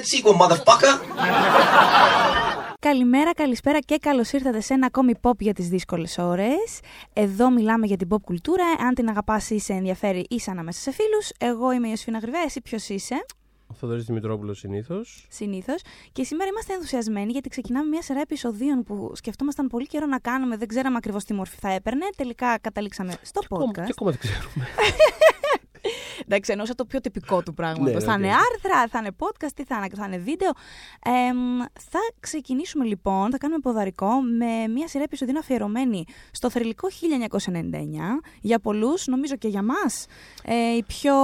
that sequel, motherfucker! Καλημέρα, καλησπέρα και καλώς ήρθατε σε ένα ακόμη pop για τις δύσκολες ώρες. Εδώ μιλάμε για την pop κουλτούρα. Αν την αγαπάς ή σε ενδιαφέρει, είσαι ανάμεσα σε φίλους. Εγώ είμαι η Ιωσήφινα Γρυβαία, εσύ ποιος είσαι; Ο Θοδωρής Δημητρόπουλος συνήθως. Συνήθως. Και σήμερα είμαστε ενθουσιασμένοι γιατί ξεκινάμε μια σειρά επεισοδίων που σκεφτόμασταν πολύ καιρό να κάνουμε. Δεν ξέραμε ακριβώς τι μορφή θα έπαιρνε. Τελικά καταλήξαμε στο podcast. Και ακόμα δεν ξέρουμε. Εντάξει, εννοούσα το πιο τυπικό του πράγματος. Ναι, θα ναι, είναι ναι. άρθρα, θα είναι podcast, τι θα είναι, θα είναι βίντεο. Εμ, θα ξεκινήσουμε λοιπόν, θα κάνουμε ποδαρικό με μια σειρά επεισοδίων αφιερωμένη στο θρηλυκό 1999. Για πολλούς, νομίζω και για μας, ε, η πιο.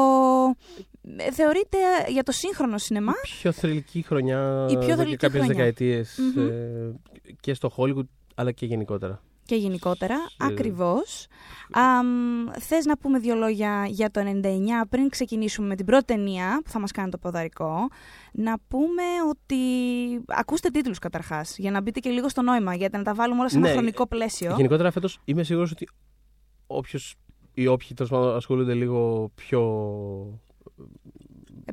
ε, Θεωρείται για το σύγχρονο σινεμά. Η πιο θρηλυκή χρονιά Η πιο εδώ και θρηλυκή κάποιες χρονιά. δεκαετίες, Μμμ. ε, και στο Hollywood αλλά και γενικότερα. Και γενικότερα, Ε, ακριβώς. Αμ, θες να πούμε δύο λόγια για το 99 πριν ξεκινήσουμε με την πρώτη ταινία που θα μας κάνει το ποδαρικό. Να πούμε ότι... Ακούστε τίτλους καταρχάς, για να μπείτε και λίγο στο νόημα, γιατί να τα βάλουμε όλα σε ένα Ναι, χρονικό πλαίσιο. Γενικότερα φέτος είμαι σίγουρος ότι όποιος ή όποιοι τέλος πάντων ασχολούνται λίγο πιο...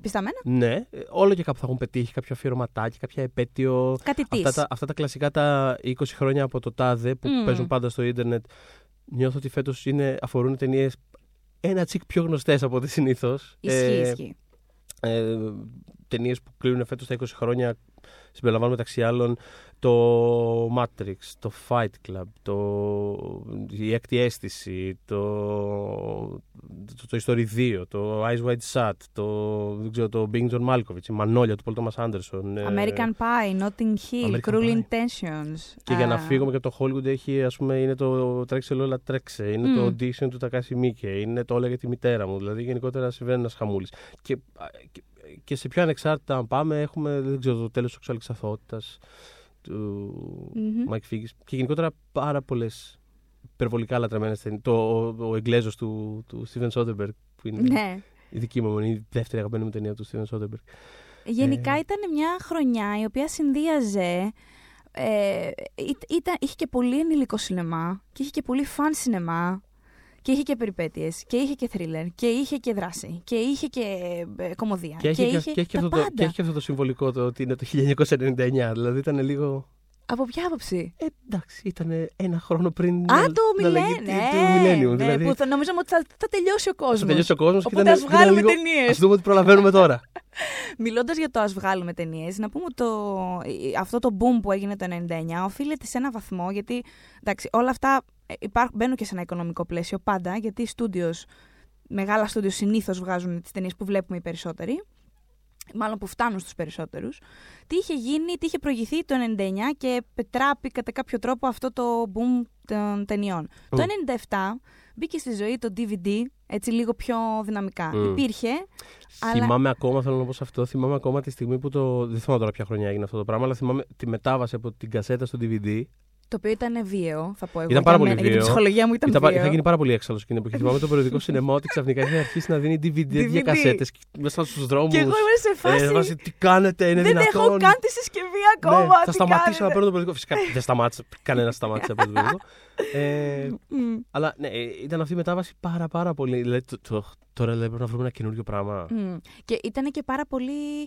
Επισταμένα. Ναι, ε, όλο και κάπου θα έχουν πετύχει κάποιο αφιερωματάκι, κάποια επέτειο. Κάτι της. Αυτά τα, αυτά τα κλασικά τα 20 χρόνια από το τάδε που Μμμ. παίζουν πάντα στο ίντερνετ. Νιώθω ότι φέτος είναι, αφορούν ταινίες ένα τσικ πιο γνωστές από ό,τι συνήθως. Ισχύει, Ε, ισχύει. ε, ταινίες που κλείνουν φέτος τα 20 χρόνια συμπεριλαμβάνουν μεταξύ άλλων το Matrix, το Fight Club, το, η έκτη αίσθηση, το, το, το History 2, το Eyes Wide Shut, το, δεν ξέρω, το Being John Malkovich, η Μανόλια του Paul Thomas Anderson. ε, American Pie, Notting Hill, American Cruel Pie. Intentions. Και για να Α, φύγουμε και από το Hollywood έχει, ας πούμε, είναι το Τρέξε Λόλα Τρέξε, είναι Μμ. το audition του Τακάση Μίκε, είναι το Όλα για τη μητέρα μου. Δηλαδή γενικότερα συμβαίνει ένας χαμούλης. Και, α, και, και σε πιο ανεξάρτητα αν πάμε έχουμε, δεν ξέρω, το τέλος της σεξουαλικής αθωότητας του Μμμ. Mike Figgis και γενικότερα πάρα πολλές υπερβολικά λατρεμένες ταινίες. Το, ο, ο Εγγλέζος του, του Steven Soderbergh που είναι Ναι. η δική μου, είναι η δεύτερη αγαπημένη μου ταινία του Steven Soderbergh. Γενικά Ε. ήταν μια χρονιά η οποία συνδύαζε. Ε, ή- ήταν, είχε και πολύ ενήλικο σινεμά και είχε και πολύ φαν σινεμά και είχε και περιπέτειες και είχε και θρίλερ και είχε και δράση και είχε και ε, κομμωδία Και έχει και, και, έχει και τα αυτό το, πάντα. και έχει και αυτό το συμβολικό το ότι είναι το 1999. Δηλαδή ήταν λίγο. Από ποια άποψη; Ε, εντάξει, ήταν ένα χρόνο πριν. Α, να- το να λέγει μιλέ- τι- ναι, το Millennium. ναι, δηλαδή, που θα νομίζαμε ότι θα, θα τελειώσει ο κόσμος. θα τελειώσει ο κόσμος και Οπότε ήταν. ας βγάλουμε ταινίες. Α δούμε ότι προλαβαίνουμε τώρα. Μιλώντας για το ας βγάλουμε ταινίες, να πούμε ότι το, η- αυτό το boom που έγινε το 99 οφείλεται σε ένα βαθμό, γιατί εντάξει, όλα αυτά ε, υπάρχουν, μπαίνουν και σε ένα οικονομικό πλαίσιο πάντα, γιατί οι studios, μεγάλα studios συνήθως βγάζουν τις ταινίες που βλέπουμε οι περισσότεροι. Μάλλον που φτάνουν στους περισσότερους. Τι είχε γίνει, τι είχε προηγηθεί το 99 και πετράπει κατά κάποιο τρόπο αυτό το boom των ταινιών. Μμ. Το 97 μπήκε στη ζωή το DVD έτσι λίγο πιο δυναμικά. Μμ. Υπήρχε, αλλά Θυμάμαι ακόμα, θέλω να πω σε αυτό, θυμάμαι ακόμα τη στιγμή που το. Δεν θυμάμαι τώρα ποια χρονιά έγινε αυτό το πράγμα, αλλά θυμάμαι τη μετάβαση από την κασέτα στο DVD. Το οποίο ήταν βίαιο, θα πω εγώ. Ήταν για πάρα πολύ μένα, Για την βίαιο. ψυχολογία μου ήταν, Ήταν, πα- βίαιο. είχα γίνει πάρα πολύ έξαλλος εκείνη που θυμάμαι το περιοδικό σινεμά ότι ξαφνικά είχε αρχίσει να δίνει DVD αντί για DVD. κασέτε μέσα στους δρόμους. Και εγώ ήμουν σε φάση. Ε, βάση, τι κάνετε, είναι δεν δυνατόν. έχω καν τη συσκευή ακόμα. Ναι, θα τι σταματήσω να κάνετε; παίρνω το περιοδικό. Φυσικά δεν σταμάτησε. Κανένας σταμάτησε από το περιοδικό. Ε, Μμ, αλλά ναι, ε, ήταν αυτή η μετάβαση πάρα πάρα πολύ. Δηλαδή, το, το- τώρα δηλαδή, πρέπει να βρούμε ένα καινούριο πράγμα. μμ. Και ήταν και πάρα πολύ.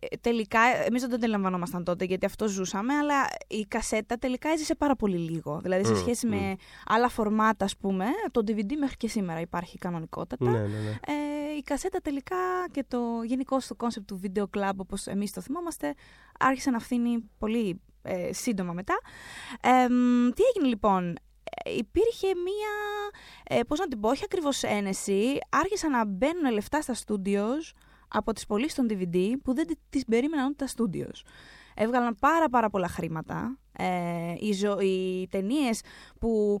ε, Τελικά, εμείς δεν το αντιλαμβανόμασταν τότε γιατί αυτό ζούσαμε, αλλά η κασέτα τελικά έζησε πάρα πολύ λίγο. Δηλαδή, σε Μμ, σχέση μμ. με άλλα φορμάτα, ας πούμε, το DVD μέχρι και σήμερα υπάρχει κανονικότατα. Ναι, ναι, ναι. Ε, η κασέτα τελικά και το γενικό το κόνσεπτ του video club όπως εμείς το θυμόμαστε άρχισε να φθίνει πολύ ε, σύντομα μετά. Ε, μ, τι έγινε λοιπόν, Ε, υπήρχε μία, ε, πώς να την πω, όχι ακριβώς ένεση, άρχισαν να μπαίνουν λεφτά στα studios από τις πωλήσεις των DVD που δεν τις περίμεναν ούτε τα studios. Έβγαλαν πάρα πάρα πολλά χρήματα. Ε, οι, ζω, οι ταινίες που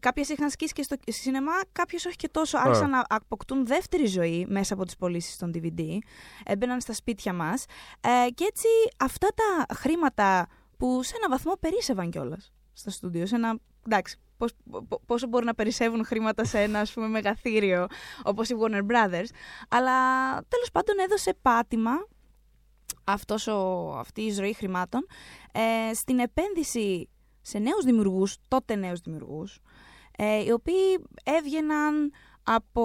κάποιες είχαν σκίσει και στο σινεμά, κάποιες όχι και τόσο. Άρχισαν να αποκτούν δεύτερη ζωή μέσα από τις πωλήσεις των DVD. Έμπαιναν στα σπίτια μας. Ε, και έτσι αυτά τα χρήματα που σε ένα βαθμό περίσευαν κιόλας στα στούντιο. Σε ένα, εντάξει, πώς, πο- πόσο μπορούν να περισσεύουν χρήματα σε ένα ας πούμε, μεγαθύριο όπως η Warner Brothers. Αλλά τέλος πάντων έδωσε πάτημα αυτός ο, αυτή η ζωή χρημάτων ε, στην επένδυση σε νέους δημιουργούς, τότε νέους δημιουργούς, ε, οι οποίοι έβγαιναν από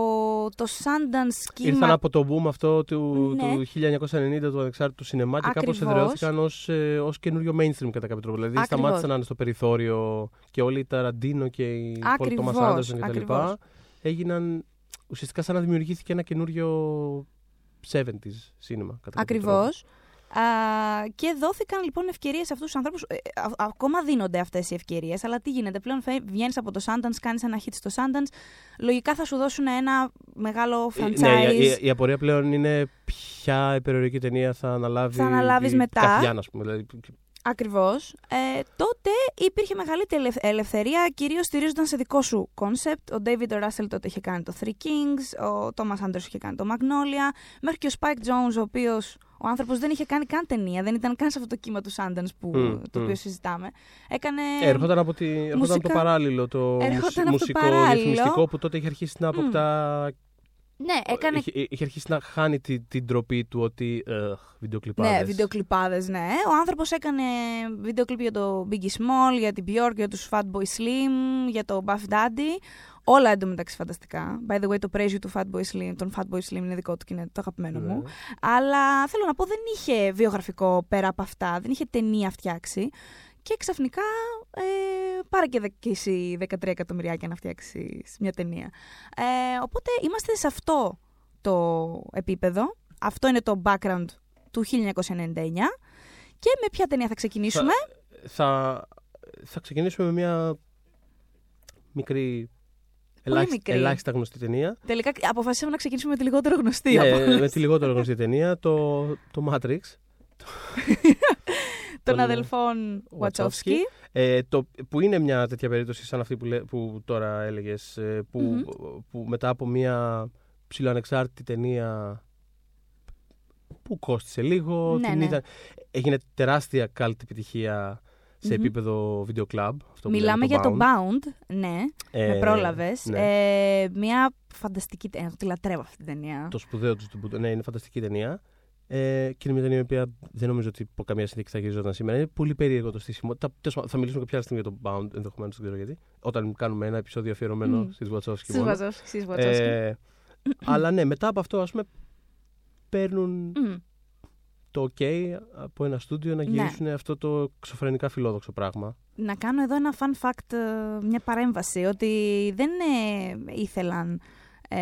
το Sundance σχήμα. Ήρθαν από το boom αυτό του, Ναι. του 1990 του ανεξάρτητου σινεμά και κάπως Ακριβώς. εδραιώθηκαν ως, ε, ως καινούριο mainstream κατά κάποιο τρόπο. Δηλαδή Ακριβώς. σταμάτησαν να είναι στο περιθώριο και όλοι οι Ταραντίνο και οι Πολ Ακριβώς, Τόμας Άντερσον κτλ. ακριβώς. Έγιναν ουσιαστικά σαν να δημιουργήθηκε ένα καινούριο 70s σίνεμα. Κατά κάποιο τρόπο. Ακριβώ. και δόθηκαν λοιπόν ευκαιρίες σε αυτούς τους ανθρώπους. ακόμα δίνονται αυτές οι ευκαιρίες, αλλά τι γίνεται. Πλέον βγαίνεις από το Sundance, κάνεις ένα hit στο Sundance. Λογικά θα σου δώσουν ένα μεγάλο Ε, franchise. Ναι, η, η, η απορία πλέον είναι ποια υπερηρωική ταινία θα αναλάβει. Θα αναλάβει μετά. Καφιάν, ας πούμε. Δηλαδή, Ακριβώς. Ε, τότε υπήρχε μεγαλύτερη ελευ- ελευθερία, κυρίως στηρίζονταν σε δικό σου κόνσεπτ. Ο David O. Russell τότε είχε κάνει το Three Kings, ο Thomas Anderson είχε κάνει το Magnolia, μέχρι και ο Spike Jonze, ο οποίος ο άνθρωπος δεν είχε κάνει καν ταινία, δεν ήταν καν σε αυτό το κύμα του Sundance που, Μμ, το μμ. οποίο συζητάμε. Έκανε. Έρχονταν από, τη, έρχονταν από το μουσικά- παράλληλο, το Έρχονταν μουσι- από το μουσικό παράλληλο. ρυθμιστικό που τότε είχε αρχίσει να αποκτά. Ναι, έκανε. Είχε, είχε αρχίσει να χάνει τη, την τροπή του ότι. Uh, βιντεοκλιπάδες. Ναι, βιντεοκλιπάδες, ναι. Ο άνθρωπος έκανε βίντεο κλιπ για το Biggie Small, για την Bjork, για τους Fatboy Slim, για το Buff Daddy. Όλα εντωμεταξύ φανταστικά. By the way, το praise you του Fatboy Slim, τον Fatboy Slim είναι δικό του και είναι το αγαπημένο μου. Ναι. Αλλά θέλω να πω, δεν είχε βιογραφικό πέρα από αυτά, δεν είχε ταινία φτιάξει. Και ξαφνικά ε, πάρε και, δε, και εσύ 13 εκατομμυριάκια να φτιάξει μια ταινία. Ε, οπότε είμαστε σε αυτό το επίπεδο. Αυτό είναι το background του 1999. Και με ποια ταινία θα ξεκινήσουμε; Θα, θα ξεκινήσουμε με μια μικρή. Ελάχιστα, μικρή. ελάχιστα γνωστή ταινία. Τελικά αποφασίσαμε να ξεκινήσουμε με τη λιγότερο γνωστή. Ναι, από όλες. με τη λιγότερο γνωστή ταινία, το, το Matrix. των τον αδελφών Wachowski. Ε, το, που είναι μια τέτοια περίπτωση σαν αυτή που, λέ- που τώρα έλεγες, ε, που, Μμμ. που μετά από μια ψηλοανεξάρτητη ταινία που κόστησε λίγο, Ναι, την ναι. είδα- έγινε τεράστια cult επιτυχία σε Μμμ. επίπεδο video club. Αυτό που Μιλάμε λέμε, για το Bound. Bound, ναι, Ε, με πρόλαβες. ναι. Ε, μια φανταστική ταινία. Τη λατρεύω αυτή την ταινία. Το σπουδαίο του του Μπούντο. Ναι, είναι φανταστική ταινία. Ε, και είναι μια ταινία η οποία δεν νομίζω ότι υπό καμία συνθήκη θα γυριζόταν σήμερα. Είναι πολύ περίεργο το στήσιμο. Τα, τέλος πάντων, θα μιλήσουμε κάποια άλλη στιγμή για το Bound, ενδεχομένως δεν ξέρω γιατί. Όταν κάνουμε ένα επεισόδιο αφιερωμένο Μμ. στις Wachowski. Στις μόνο. Wachowski, στις Wachowski. Ε, αλλά ναι, μετά από αυτό, ας πούμε, παίρνουν Μμ. Το OK από ένα στούντιο να Ναι. γυρίσουν αυτό το εξωφρενικά φιλόδοξο πράγμα. Να κάνω εδώ ένα fun fact, ε, μια παρέμβαση, ότι δεν ε, ήθελαν ε,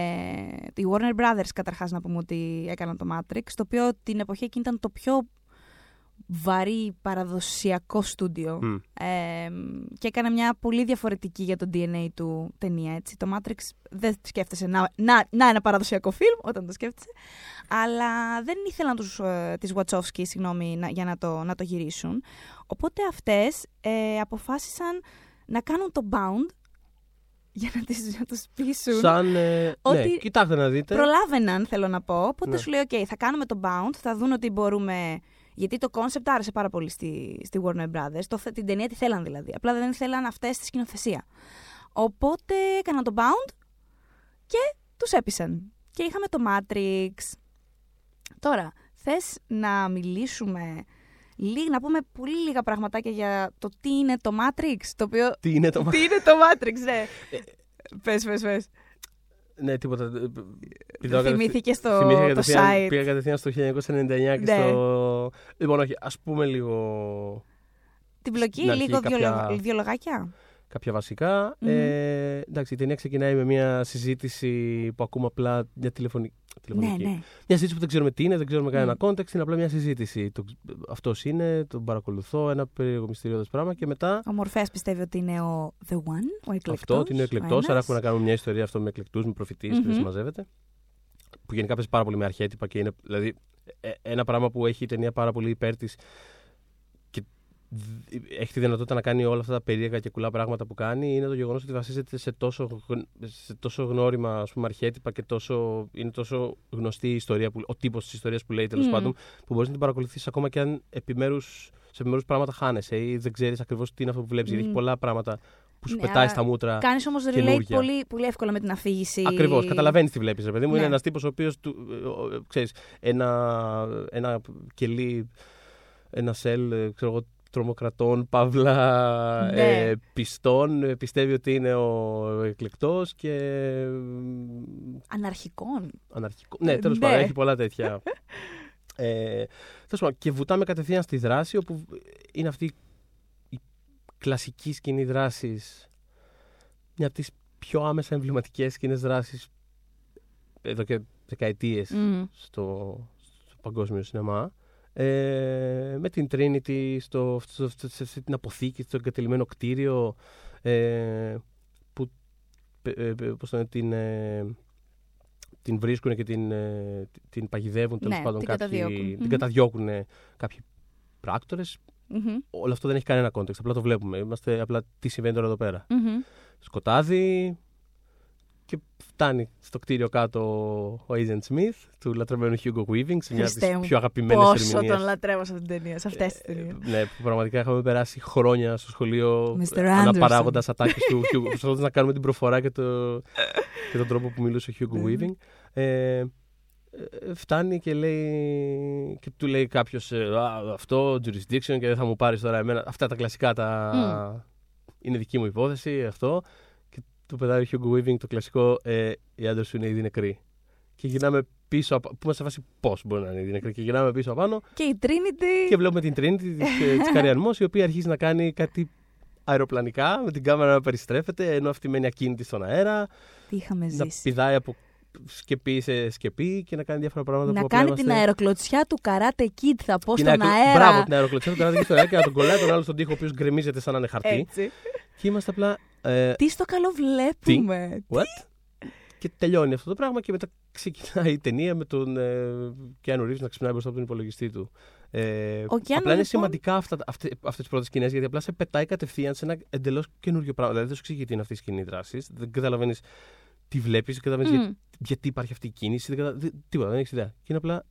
οι Warner Brothers καταρχάς να πούμε ότι έκαναν το Matrix, το οποίο την εποχή εκείνη ήταν το πιο βαρύ παραδοσιακό στούντιο Μμ. ε, και έκανε μια πολύ διαφορετική για το DNA του ταινία. Έτσι. Το Matrix δεν σκέφτεσαι να, να, να ένα παραδοσιακό φιλμ όταν το σκέφτεσαι, αλλά δεν ήθελαν τους, ε, τις Wachowski συγγνώμη, να, για να το, να το γυρίσουν. Οπότε αυτές ε, αποφάσισαν να κάνουν το Bound για να, τις, να τους πείσουν. Σαν. ε, Ότι ναι, κοιτάξτε να δείτε. Προλάβαιναν, θέλω να πω. Οπότε Ναι. σου λέει: OK, θα κάνουμε το bound, θα δουν ότι μπορούμε. Γιατί το concept άρεσε πάρα πολύ στη, στη Warner Brothers. Το, θε- την ταινία τη θέλαν δηλαδή. Απλά δεν θέλαν αυτές στη σκηνοθεσία. Οπότε έκαναν το bound και τους έπεισαν. Και είχαμε το Matrix. Τώρα, θες να μιλήσουμε λίγα, να πούμε πολύ λίγα πραγματάκια για το τι είναι το Matrix, το οποίο... Τι είναι το τι είναι το Matrix, ναι. πες, πες, πες. Ναι, τίποτα. Ε, πηδάω κατευθείαν- Θυμήθηκε στο θυμήθηκα το κατευθείαν- site. Πήγα κατευθείαν στο 1999 και Ναι. στο. Λοιπόν, όχι, ας πούμε λίγο Την πλοκή, Στην αρχή λίγο δύο, κάποια- λογα- δύο λογάκια. Κάποια βασικά. Μμμ. Ε, εντάξει, η ταινία ξεκινάει με μια συζήτηση που ακούμε απλά μια τηλεφωνική. Ναι, τηλεφωνική. ναι. Μια συζήτηση που δεν ξέρουμε τι είναι, δεν ξέρουμε κανένα Μμ. context, είναι απλά μια συζήτηση. Το, αυτός είναι, τον παρακολουθώ, ένα περίεργο μυστηριώδες πράγμα και μετά Ο Μορφέας πιστεύει ότι είναι ο The One, ο εκλεκτός. αυτό ότι είναι εκλεκτός. ένας. Άρα έχουμε να κάνουμε μια ιστορία αυτό με εκλεκτούς, με προφητή και Μμμ. δεν συμμαζεύεται. Που γενικά παίζει πάρα πολύ με αρχέτυπα και είναι. Δηλαδή, ε, ένα πράγμα που έχει η ταινία πάρα πολύ υπέρ της και δ- έχει τη δυνατότητα να κάνει όλα αυτά τα περίεργα και κουλά πράγματα που κάνει είναι το γεγονός ότι βασίζεται σε τόσο, γν- σε τόσο γνώριμα ας πούμε, αρχέτυπα και τόσο, είναι τόσο γνωστή η ιστορία, που, ο τύπος της ιστορίας που λέει τέλος Μμ. πάντων, που μπορείς να την παρακολουθήσεις ακόμα και αν επιμέρους, σε επιμέρους πράγματα χάνεσαι ή δεν ξέρεις ακριβώς τι είναι αυτό που βλέπεις. Γιατί Μμ. έχει πολλά πράγματα που σου Ναι, πετάει αλλά στα μούτρα. Κάνεις όμως relate καινούργια. πολύ, πολύ εύκολα με την αφήγηση. Ακριβώς, καταλαβαίνεις τι βλέπεις, ρε παιδί μου. Ναι. Είναι ένας τύπος ο οποίος, ξέρεις, ένα, ένα κελί, ένα σελ, ε, ξέρω εγώ, τρομοκρατών, παύλα Ναι. ε, πιστών. Ε, Πιστεύει ότι είναι ο εκλεκτός και Αναρχικών. αναρχικό. Ναι, Ε, τέλος ναι. πάντων, έχει πολλά τέτοια. ε, τέλος πάντων, και βουτάμε κατευθείαν στη δράση, όπου είναι αυτή η κλασική σκηνή δράσης, μια από τις πιο άμεσα εμβληματικές σκηνές δράσης εδώ και δεκαετίες Μμ. στο, στο παγκόσμιο σινεμά. Ε, με την Trinity στο, στο, στο- σε αυτή την αποθήκη, στο εγκατελειμμένο κτίριο ε, που ε, ε, πώς το λένε, την, ε, την βρίσκουν και την, ε, την παγιδεύουν τέλος Ναι, πάντων την κάποιοι, καταδιώκουν. την Μμμ. καταδιώκουν κάποιοι πράκτορες. Μμμ. Όλο αυτό δεν έχει κανένα context, απλά το βλέπουμε. Είμαστε απλά τι συμβαίνει τώρα εδώ πέρα Μμμ. σκοτάδι και φτάνει στο κτίριο κάτω ο Agent Smith του λατρεμένου Hugo Weaving σε μια από Χριστέ τις μου, πιο αγαπημένες Πόσο ερμηνείες. τον λατρεύω σε αυτήν την ταινία, σε αυτές τις ταινίες. Ε, ναι, που πραγματικά είχαμε περάσει χρόνια στο σχολείο Mr. αναπαράγοντας ατάκες του Hugo. Προσπαθώντας να κάνουμε την προφορά και, το, και τον τρόπο που μιλούσε ο Hugo Ναι. Weaving. Ε, ε, φτάνει και λέει και του λέει κάποιος αυτό, jurisdiction και δεν θα μου πάρεις τώρα εμένα. Αυτά τα κλασικά τα. Είναι δική μου υπόθεση αυτό. Και του πετάει ο Hugo Weaving το κλασικό ε, Οι άντρες σου είναι ήδη νεκροί. Και γυρνάμε πίσω. απα- Που είμαστε σε φάση πώς μπορεί να είναι ήδη νεκροί. Και γυρνάμε πίσω απάνω Και η Trinity. και βλέπουμε την Trinity της Καριανμό, η οποία αρχίζει να κάνει κάτι αεροπλανικά, με την κάμερα να περιστρέφεται, ενώ αυτή μένει ακίνητη στον αέρα, Τι είχαμε να ζήσει. πηδάει από σκεπή σε σκεπή και να κάνει διάφορα πράγματα Να που κάνει απλά την είμαστε- αεροκλωτσιά του Karate Kid, θα πω Την στον αεροκλω- αέρα. Μπράβο, την αεροκλωτσιά του καράτη και στο αέρα και να τον κολλάει τον άλλο στον τοίχο, ο οποίος γκρεμίζεται σαν να είναι χαρτί. Έτσι. Και είμαστε απλά. Ε, Τι στο καλό βλέπουμε; what? Και τελειώνει αυτό το πράγμα και μετά ξεκινάει η ταινία με τον ε, Keanu Reeves να ξυπνάει μπροστά από τον υπολογιστή του. Ε, Ο Keanu, απλά είναι λοιπόν- σημαντικά αυτά, αυτές, αυτές τις πρώτες σκηνές γιατί απλά σε πετάει κατευθείαν σε ένα εντελώς καινούριο πράγμα. Δηλαδή δεν σου εξηγεί τι είναι αυτή η σκηνή δράσης. Δεν καταλαβαίνεις τι βλέπεις, δεν καταλαβαίνεις Μμ. για- γιατί υπάρχει αυτή η κίνηση. Δεν καταλα... δεν- τίποτα, δεν έχεις ιδέα. Και είναι απλά...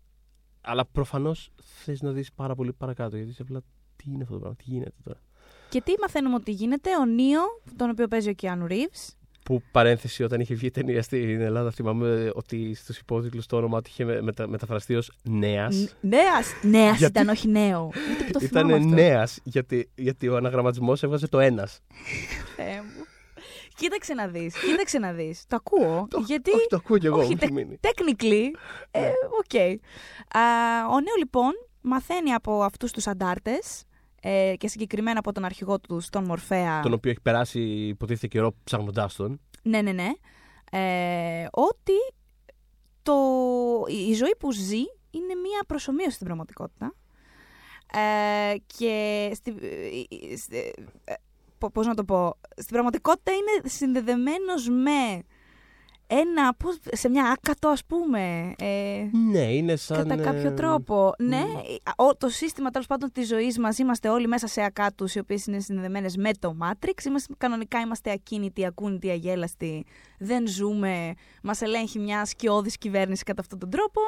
Αλλά προφανώς θες να δεις πάρα πολύ παρακάτω γιατί είσαι απλά τι είναι αυτό το πράγμα, τι γίνεται τώρα. Και τι μαθαίνουμε ότι γίνεται, ο Νίο, τον οποίο παίζει ο Keanu Reeves. Που παρένθεση όταν είχε βγει η ταινία στην Ελλάδα θυμάμαι ότι στους υπότιτλους το όνομα του είχε με- μετα- μεταφραστεί ως Νέας. Νέας. Νέας Γιατί- ήταν, όχι νέο. Ούτε που το θυμάμαι Ήταν αυτό. Νέας γιατί, γιατί ο αναγραμματισμός έβγαζε το ένας. Θεέ μου. Κοίταξε να δεις, κοίταξε να δεις. Το ακούω, Το- γιατί Όχι, το ακούω κι εγώ, όχι, μου τε- έχει μείνει. technically, ε, Ναι. οκ. Α, Ο Νέο λοιπόν μαθαίνει από αυτούς τους αντάρτες ε, και συγκεκριμένα από τον αρχηγό του, τον Μορφέα. Τον οποίο έχει περάσει υποτίθεται καιρό ψάχνοντάς τον. Ναι, ναι, ναι. Ε, ότι το, η η ζωή που ζει είναι μία προσωμείωση στην πραγματικότητα. Ε, και στη, ε, ε, στη- ε, πο- πώς να το πω, στην πραγματικότητα είναι συνδεδεμένος με ένα, πώς, σε μια άκατο ας πούμε, ε, Ναι, είναι σαν. κατά κάποιο ε, τρόπο. Ναι, μ. ο- το σύστημα τέλος πάντων της ζωής μας είμαστε όλοι μέσα σε ακάτους οι οποίες είναι συνδεδεμένε με το Matrix. Είμαστε, κανονικά είμαστε ακίνητοι, ακούνητοι, αγέλαστοι. Δεν ζούμε. Μας ελέγχει μια σκιώδης κυβέρνηση κατά αυτόν τον τρόπο.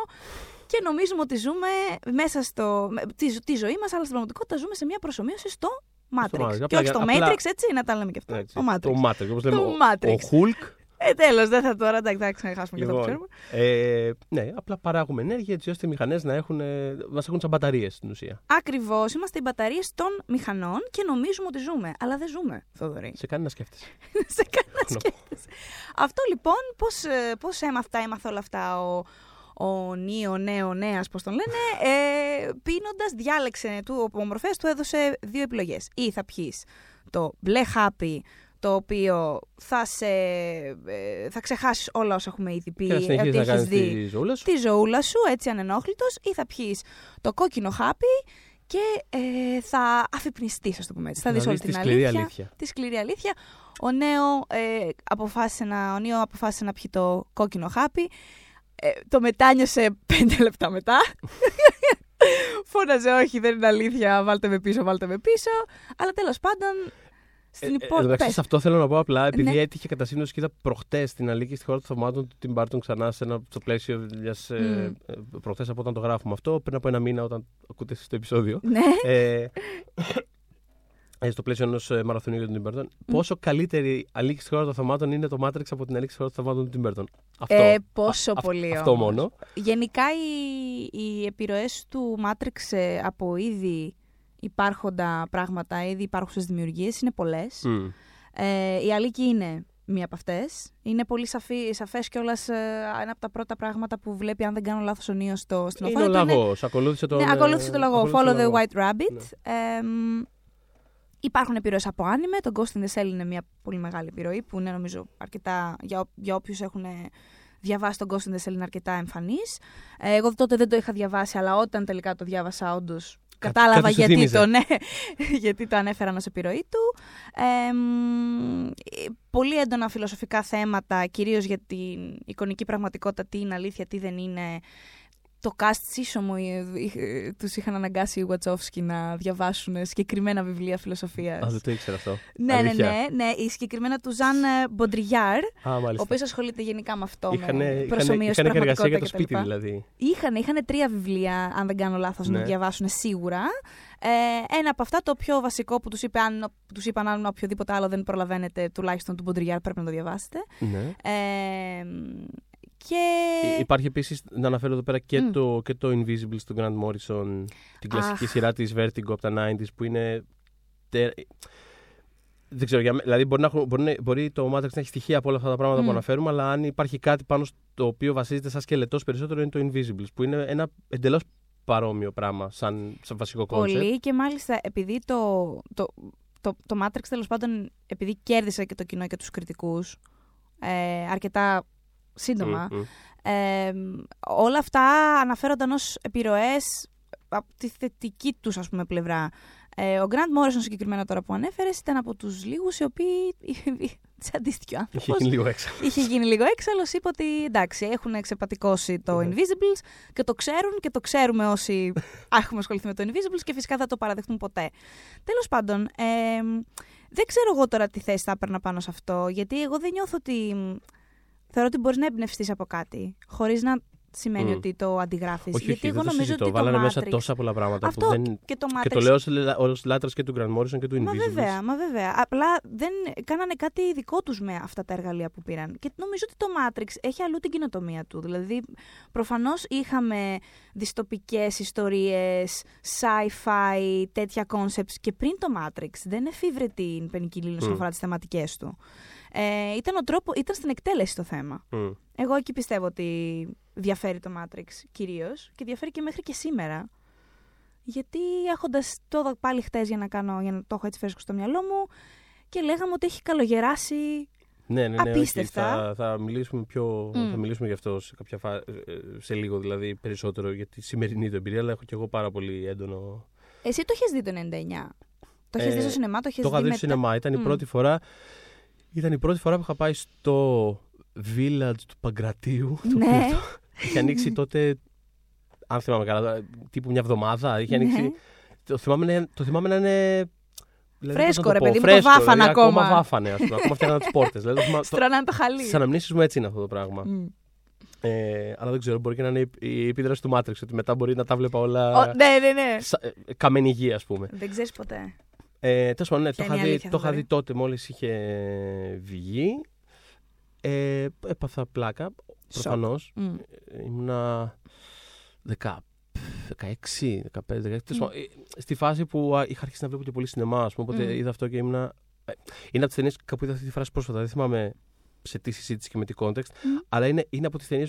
Και νομίζουμε ότι ζούμε μέσα στο. με- τη, τη ζωή μας, αλλά στην πραγματικότητα ζούμε σε μια προσωμείωση στο Matrix. Matrix. Και Απλά όχι για- στο απλά- Matrix, έτσι, να τα λέμε και αυτά. έτσι, Το Matrix. Το Matrix. Όπως λέμε, Το ο- Matrix. Ο Hulk. Ε, τέλος, δεν θα τώρα, εντάξει, θα ξεχάσουμε και αυτό που Λοιπόν, ξέρουμε. ε, ναι, απλά παράγουμε ενέργεια έτσι ώστε οι μηχανές να έχουν, ε, μας έχουν σαν μπαταρίες στην ουσία. Ακριβώς, είμαστε οι μπαταρίες των μηχανών και νομίζουμε ότι ζούμε. Αλλά δεν ζούμε, Θοδωρή. Σε κάνει να σκέφτεσαι. σε κάνει να Έχω να πω. σκέφτεσαι. Αυτό λοιπόν, πώς, ε, πώς έμαθα, έμαθα όλα αυτά ο, ο Νίο, νέο, νέας, πώς τον λένε, ε, πίνοντας, διάλεξε του, ο Μορφέας του έδωσε δύο επιλογές. Ή θα πιείς το μπλε χάπι, το οποίο θα, σε, ε, θα ξεχάσεις όλα όσα έχουμε ήδη πει, Και να συνεχίσεις ότι να έχεις κάνεις δει τη ζωούλα σου. τη ζωούλα σου, έτσι ανενόχλητος, ή θα πιείς το κόκκινο χάπι και ε, θα αφυπνιστείς, ας το πούμε έτσι. Θα Να δεις όλη δεις την τη σκληρή αλήθεια αλήθεια. τη σκληρή αλήθεια. Ο Νέο, ε, αποφάσισε να, ο Νέο αποφάσισε να πιει το κόκκινο χάπι. Ε, το μετάνιωσε πέντε λεπτά μετά. Φώναζε όχι, δεν είναι αλήθεια, βάλτε με πίσω, βάλτε με πίσω. Αλλά τέλος πάντων, στην Ε, ε, υπόλοιπη... εντάξει, σε αυτό θέλω να πω απλά, επειδή Ναι. έτυχε κατά σύμπτωση και είδα προχτές την Αλίκη στη χώρα των θαυμάτων του Tim Burton ξανά σε ένα, στο πλαίσιο μιας. Ε, Μμ. προχτέ από όταν το γράφουμε αυτό, πριν από ένα μήνα όταν ακούτε εσείς το επεισόδιο. Ναι, ε, ε, στο πλαίσιο ενός μαραθωνίου για τον Tim Burton. Πόσο καλύτερη Αλίκη στη χώρα των θαυμάτων είναι το Matrix από την Αλίκη στη χώρα των θαυμάτων του Tim Burton. Αυτό, ε, πόσο α- αυ- πολύ αυτό όμως. μόνο. Γενικά οι, οι επιρροές του Matrix ε, από ήδη υπάρχοντα πράγματα, ήδη υπάρχουσες δημιουργίες, είναι πολλές. Μμ. Ε, η Αλίκη είναι μία από αυτές. Είναι πολύ σαφή, σαφές κιόλας ε, ένα από τα πρώτα πράγματα που βλέπει, αν δεν κάνω λάθος, ο Νίος στο, στην Είναι ο οθόνη του. λαγός. Ακολούθησε τον. Ναι, ε, ακολούθησε το λαγό. ακολούθησε Follow τον the λαγό. White Rabbit. Ναι. Εμ, υπάρχουν επιρροές από άνιμε. Το Ghost in the Shell είναι μια πολύ μεγάλη επιρροή που είναι νομίζω αρκετά για, ό- για όποιους έχουν διαβάσει τον Ghost in the Shell είναι αρκετά εμφανής. Ε, εγώ τότε δεν το είχα διαβάσει, αλλά όταν τελικά το διάβασα όντως κατάλαβα κάτι σου γιατί θύμιζε. το, ναι, γιατί το ανέφεραν ως επιρροή του. Εμ, ε, πολύ έντονα φιλοσοφικά θέματα, κυρίως για την εικονική πραγματικότητα, τι είναι αλήθεια, τι δεν είναι. Το cast σύσσωμο ε, ε, τους είχαν αναγκάσει οι Βατσόφσκι να διαβάσουν συγκεκριμένα βιβλία φιλοσοφίας. Α, δεν το ήξερα αυτό. ναι, ναι, Αλήθεια. ναι, ναι, η συγκεκριμένα του Ζαν Μποντριγιάρ, Α, ο μάλιστα. οποίος ασχολείται γενικά με αυτό, Είχαν, με είχαν, προσωμείωση, είχαν και εργασία για το πραγματικότητα σπίτι κτλ. δηλαδή. Είχαν, είχαν τρία βιβλία, αν δεν κάνω λάθος, να Ναι. διαβάσουν σίγουρα. Ε, ένα από αυτά, το πιο βασικό που τους, είπε, αν, τους είπαν αν οποιοδήποτε άλλο δεν προλαβαίνετε, τουλάχιστον του Μποντριγιάρ πρέπει να το διαβάσετε. Ναι. Ε, και... Υ- Υπάρχει επίσης, να αναφέρω εδώ πέρα και, Μμ. το, και το Invisibles του Grant Morrison, την κλασική Αχ. σειρά της Vertigo από τα 90s που είναι. τε- Δεν ξέρω, για μέ- δηλαδή μπορεί, να, έχουν- μπορεί, να- μπορεί το Matrix να έχει στοιχεία από όλα αυτά τα πράγματα Μμ. που αναφέρουμε, αλλά αν υπάρχει κάτι πάνω στο οποίο βασίζεται σαν σκελετός περισσότερο είναι το Invisibles, που είναι ένα εντελώς παρόμοιο πράγμα σαν, σαν βασικό κόνσεπτ. Πολύ και μάλιστα επειδή το, το, το, το Matrix τέλος πάντων επειδή κέρδισε και το κοινό και τους κριτικούς ε, αρκετά σύντομα Μμ, μμ. ε, όλα αυτά αναφέρονταν ως επιρροές από τη θετική τους ας πούμε πλευρά. Ε, ο Grant Morrison συγκεκριμένα τώρα που ανέφερες ήταν από τους λίγους οι οποίοι τσαντίστηκε ο Είχε άνθρωπος. γίνει λίγο έξω. Είχε γίνει λίγο έξαλλος, είπε ότι εντάξει, έχουν ξεπατικώσει το Ναι. Invisibles και το ξέρουν και το ξέρουμε όσοι έχουμε ασχοληθεί με το Invisibles και φυσικά θα το παραδεχτούν ποτέ. Τέλος πάντων, ε, δεν ξέρω εγώ τώρα τι θέση θα έπαιρνα πάνω σε αυτό, γιατί εγώ δεν νιώθω ότι. Θεωρώ ότι μπορείς να εμπνευστείς από κάτι, χωρίς να σημαίνει Μμ. ότι το αντιγράφεις. Όχι, γιατί όχι, εγώ δεν το νομίζω συζητώ. ότι Βάλανε το μέσα Matrix... τόσα πολλά πράγματα Αυτό που δεν. και το Matrix. Και το λέω ως, λα- ως λάτρας και του Grant Morrison και του Μα Invisibles. βέβαια, μα βέβαια. Απλά δεν κάνανε κάτι δικό τους με αυτά τα εργαλεία που πήραν. Και νομίζω ότι το Matrix έχει αλλού την κοινοτομία του. Δηλαδή, προφανώς είχαμε δυστοπικές ιστορίες, sci-fi, τέτοια concepts και πριν το Matrix. Δεν εφήβρε την πενικυλίνη όσον Μμ. αφορά τις θεματικές του. Ε, ήταν, ο τρόπο, ήταν στην εκτέλεση το θέμα. Μμ. Εγώ εκεί πιστεύω ότι διαφέρει το Matrix κυρίως και διαφέρει και μέχρι και σήμερα. Γιατί έχοντας το δω πάλι χτες για να κάνω, για να το έχω έτσι φρέσκο στο μυαλό μου και λέγαμε ότι έχει καλογεράσει. Ναι, ναι, ναι. όχι. Απίστευτα. Θα, θα, μιλήσουμε πιο, Μμ. θα μιλήσουμε γι' αυτό σε, κάποια φα... ε, σε λίγο, δηλαδή περισσότερο για τη σημερινή του εμπειρία, αλλά έχω κι εγώ πάρα πολύ έντονο. Εσύ το έχεις δει το 99. Το έχεις Ε, δει στο σινεμά, το έχεις το δει είχα δει μετά. στο σινεμά. Ήταν η Μμ. πρώτη φορά. Ήταν η πρώτη φορά που είχα πάει στο village του Παγκρατίου. το Ναι. οποίο το- είχε ανοίξει τότε. Αν θυμάμαι καλά, τύπου μια εβδομάδα. Είχε Ναι. ανοίξει. Το θυμάμαι, να είναι- το θυμάμαι να είναι. δηλαδή, Φρέσκο, πώς να ρε το πω, παιδί μου, το φρέσκο, βάφανε δηλαδή, ακόμα. βάφανε, ας πούμε. Ακόμα φτιάχναν τις πόρτες. Δηλαδή, το θυμάμαι- το- Στρώναν το χαλί. Στι αναμνήσεις μου έτσι είναι αυτό το πράγμα. Μμ. Ε, αλλά δεν ξέρω, μπορεί και να είναι η, η επίδραση του Matrix, ότι μετά μπορεί να τα βλέπα Ο- όλα. ναι, ναι, ναι. σα- ε, καμένη υγεία, ας πούμε. Δεν ξέρεις ποτέ. Ε, Τέλος πάντων, ναι, το Ποια είχα, είναι η δει, αλήθεια, το είχα Θοδωρή; δει τότε μόλις είχε βγει. Ε, έπαθα πλάκα, προφανώς. Μμ. Ήμουνα 10, 16, 15, 16. τέλος πάντων, ε, Στη φάση που α, είχα αρχίσει να βλέπω και πολύ σινεμά, ας πούμε, οπότε Μμ. είδα αυτό και ήμουνα. ε, Είναι από τις ταινίες κάπου είδα αυτή τη φράση πρόσφατα. Δεν θυμάμαι σε τι συζήτηση και με τι context. Μμ. Αλλά είναι, είναι από τις ταινίες.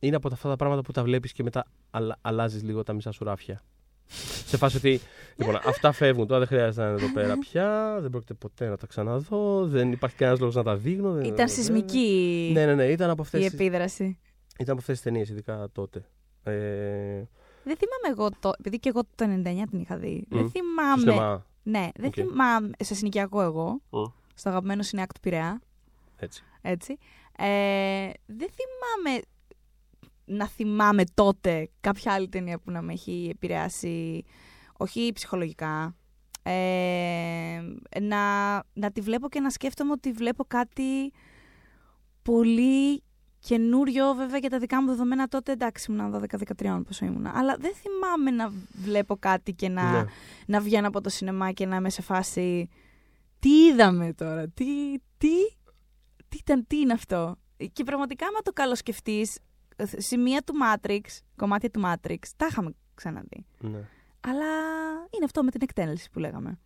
Είναι από αυτά τα πράγματα που τα βλέπεις και μετά αλλα, αλλάζεις λίγο τα μισά σου ράφια. Σε φάση ότι. Λοιπόν, αυτά φεύγουν. Τώρα δεν χρειάζεται να είναι εδώ πέρα πια. Δεν πρόκειται ποτέ να τα ξαναδώ. Δεν υπάρχει κανένας λόγος να τα δείχνω. δεν- Ήταν δεν- σεισμική Ναι, ναι, ναι. Ήταν από αυτές η τις επίδραση. ήταν από αυτές τις ταινίες, ειδικά τότε. Ε, Δεν θυμάμαι εγώ το. Επειδή και εγώ το 99 την είχα δει. Μμ. Δεν στο θυμάμαι. σινεμά. Ναι, δεν Οκ. θυμάμαι. Σε συνοικιακό εγώ. Μμ. Στο αγαπημένο σινεάκ του Πειραιά. Έτσι. Έτσι. Ε, δεν θυμάμαι να θυμάμαι τότε κάποια άλλη ταινία που να με έχει επηρεάσει, όχι ψυχολογικά, ε, να, να τη βλέπω και να σκέφτομαι ότι βλέπω κάτι πολύ καινούριο βέβαια για τα δικά μου δεδομένα τότε εντάξει ήμουν 12-13 πόσο ήμουν αλλά δεν θυμάμαι να βλέπω κάτι και να, Ναι. να βγαίνω από το σινεμά και να είμαι σε φάση τι είδαμε τώρα, τι, τι, τι ήταν, τι είναι αυτό; Και πραγματικά, άμα το καλοσκεφτείς, σημεία του Matrix, κομμάτια του Matrix, τα είχαμε ξαναδεί. ναι. Αλλά είναι αυτό με την εκτέλεση που λέγαμε.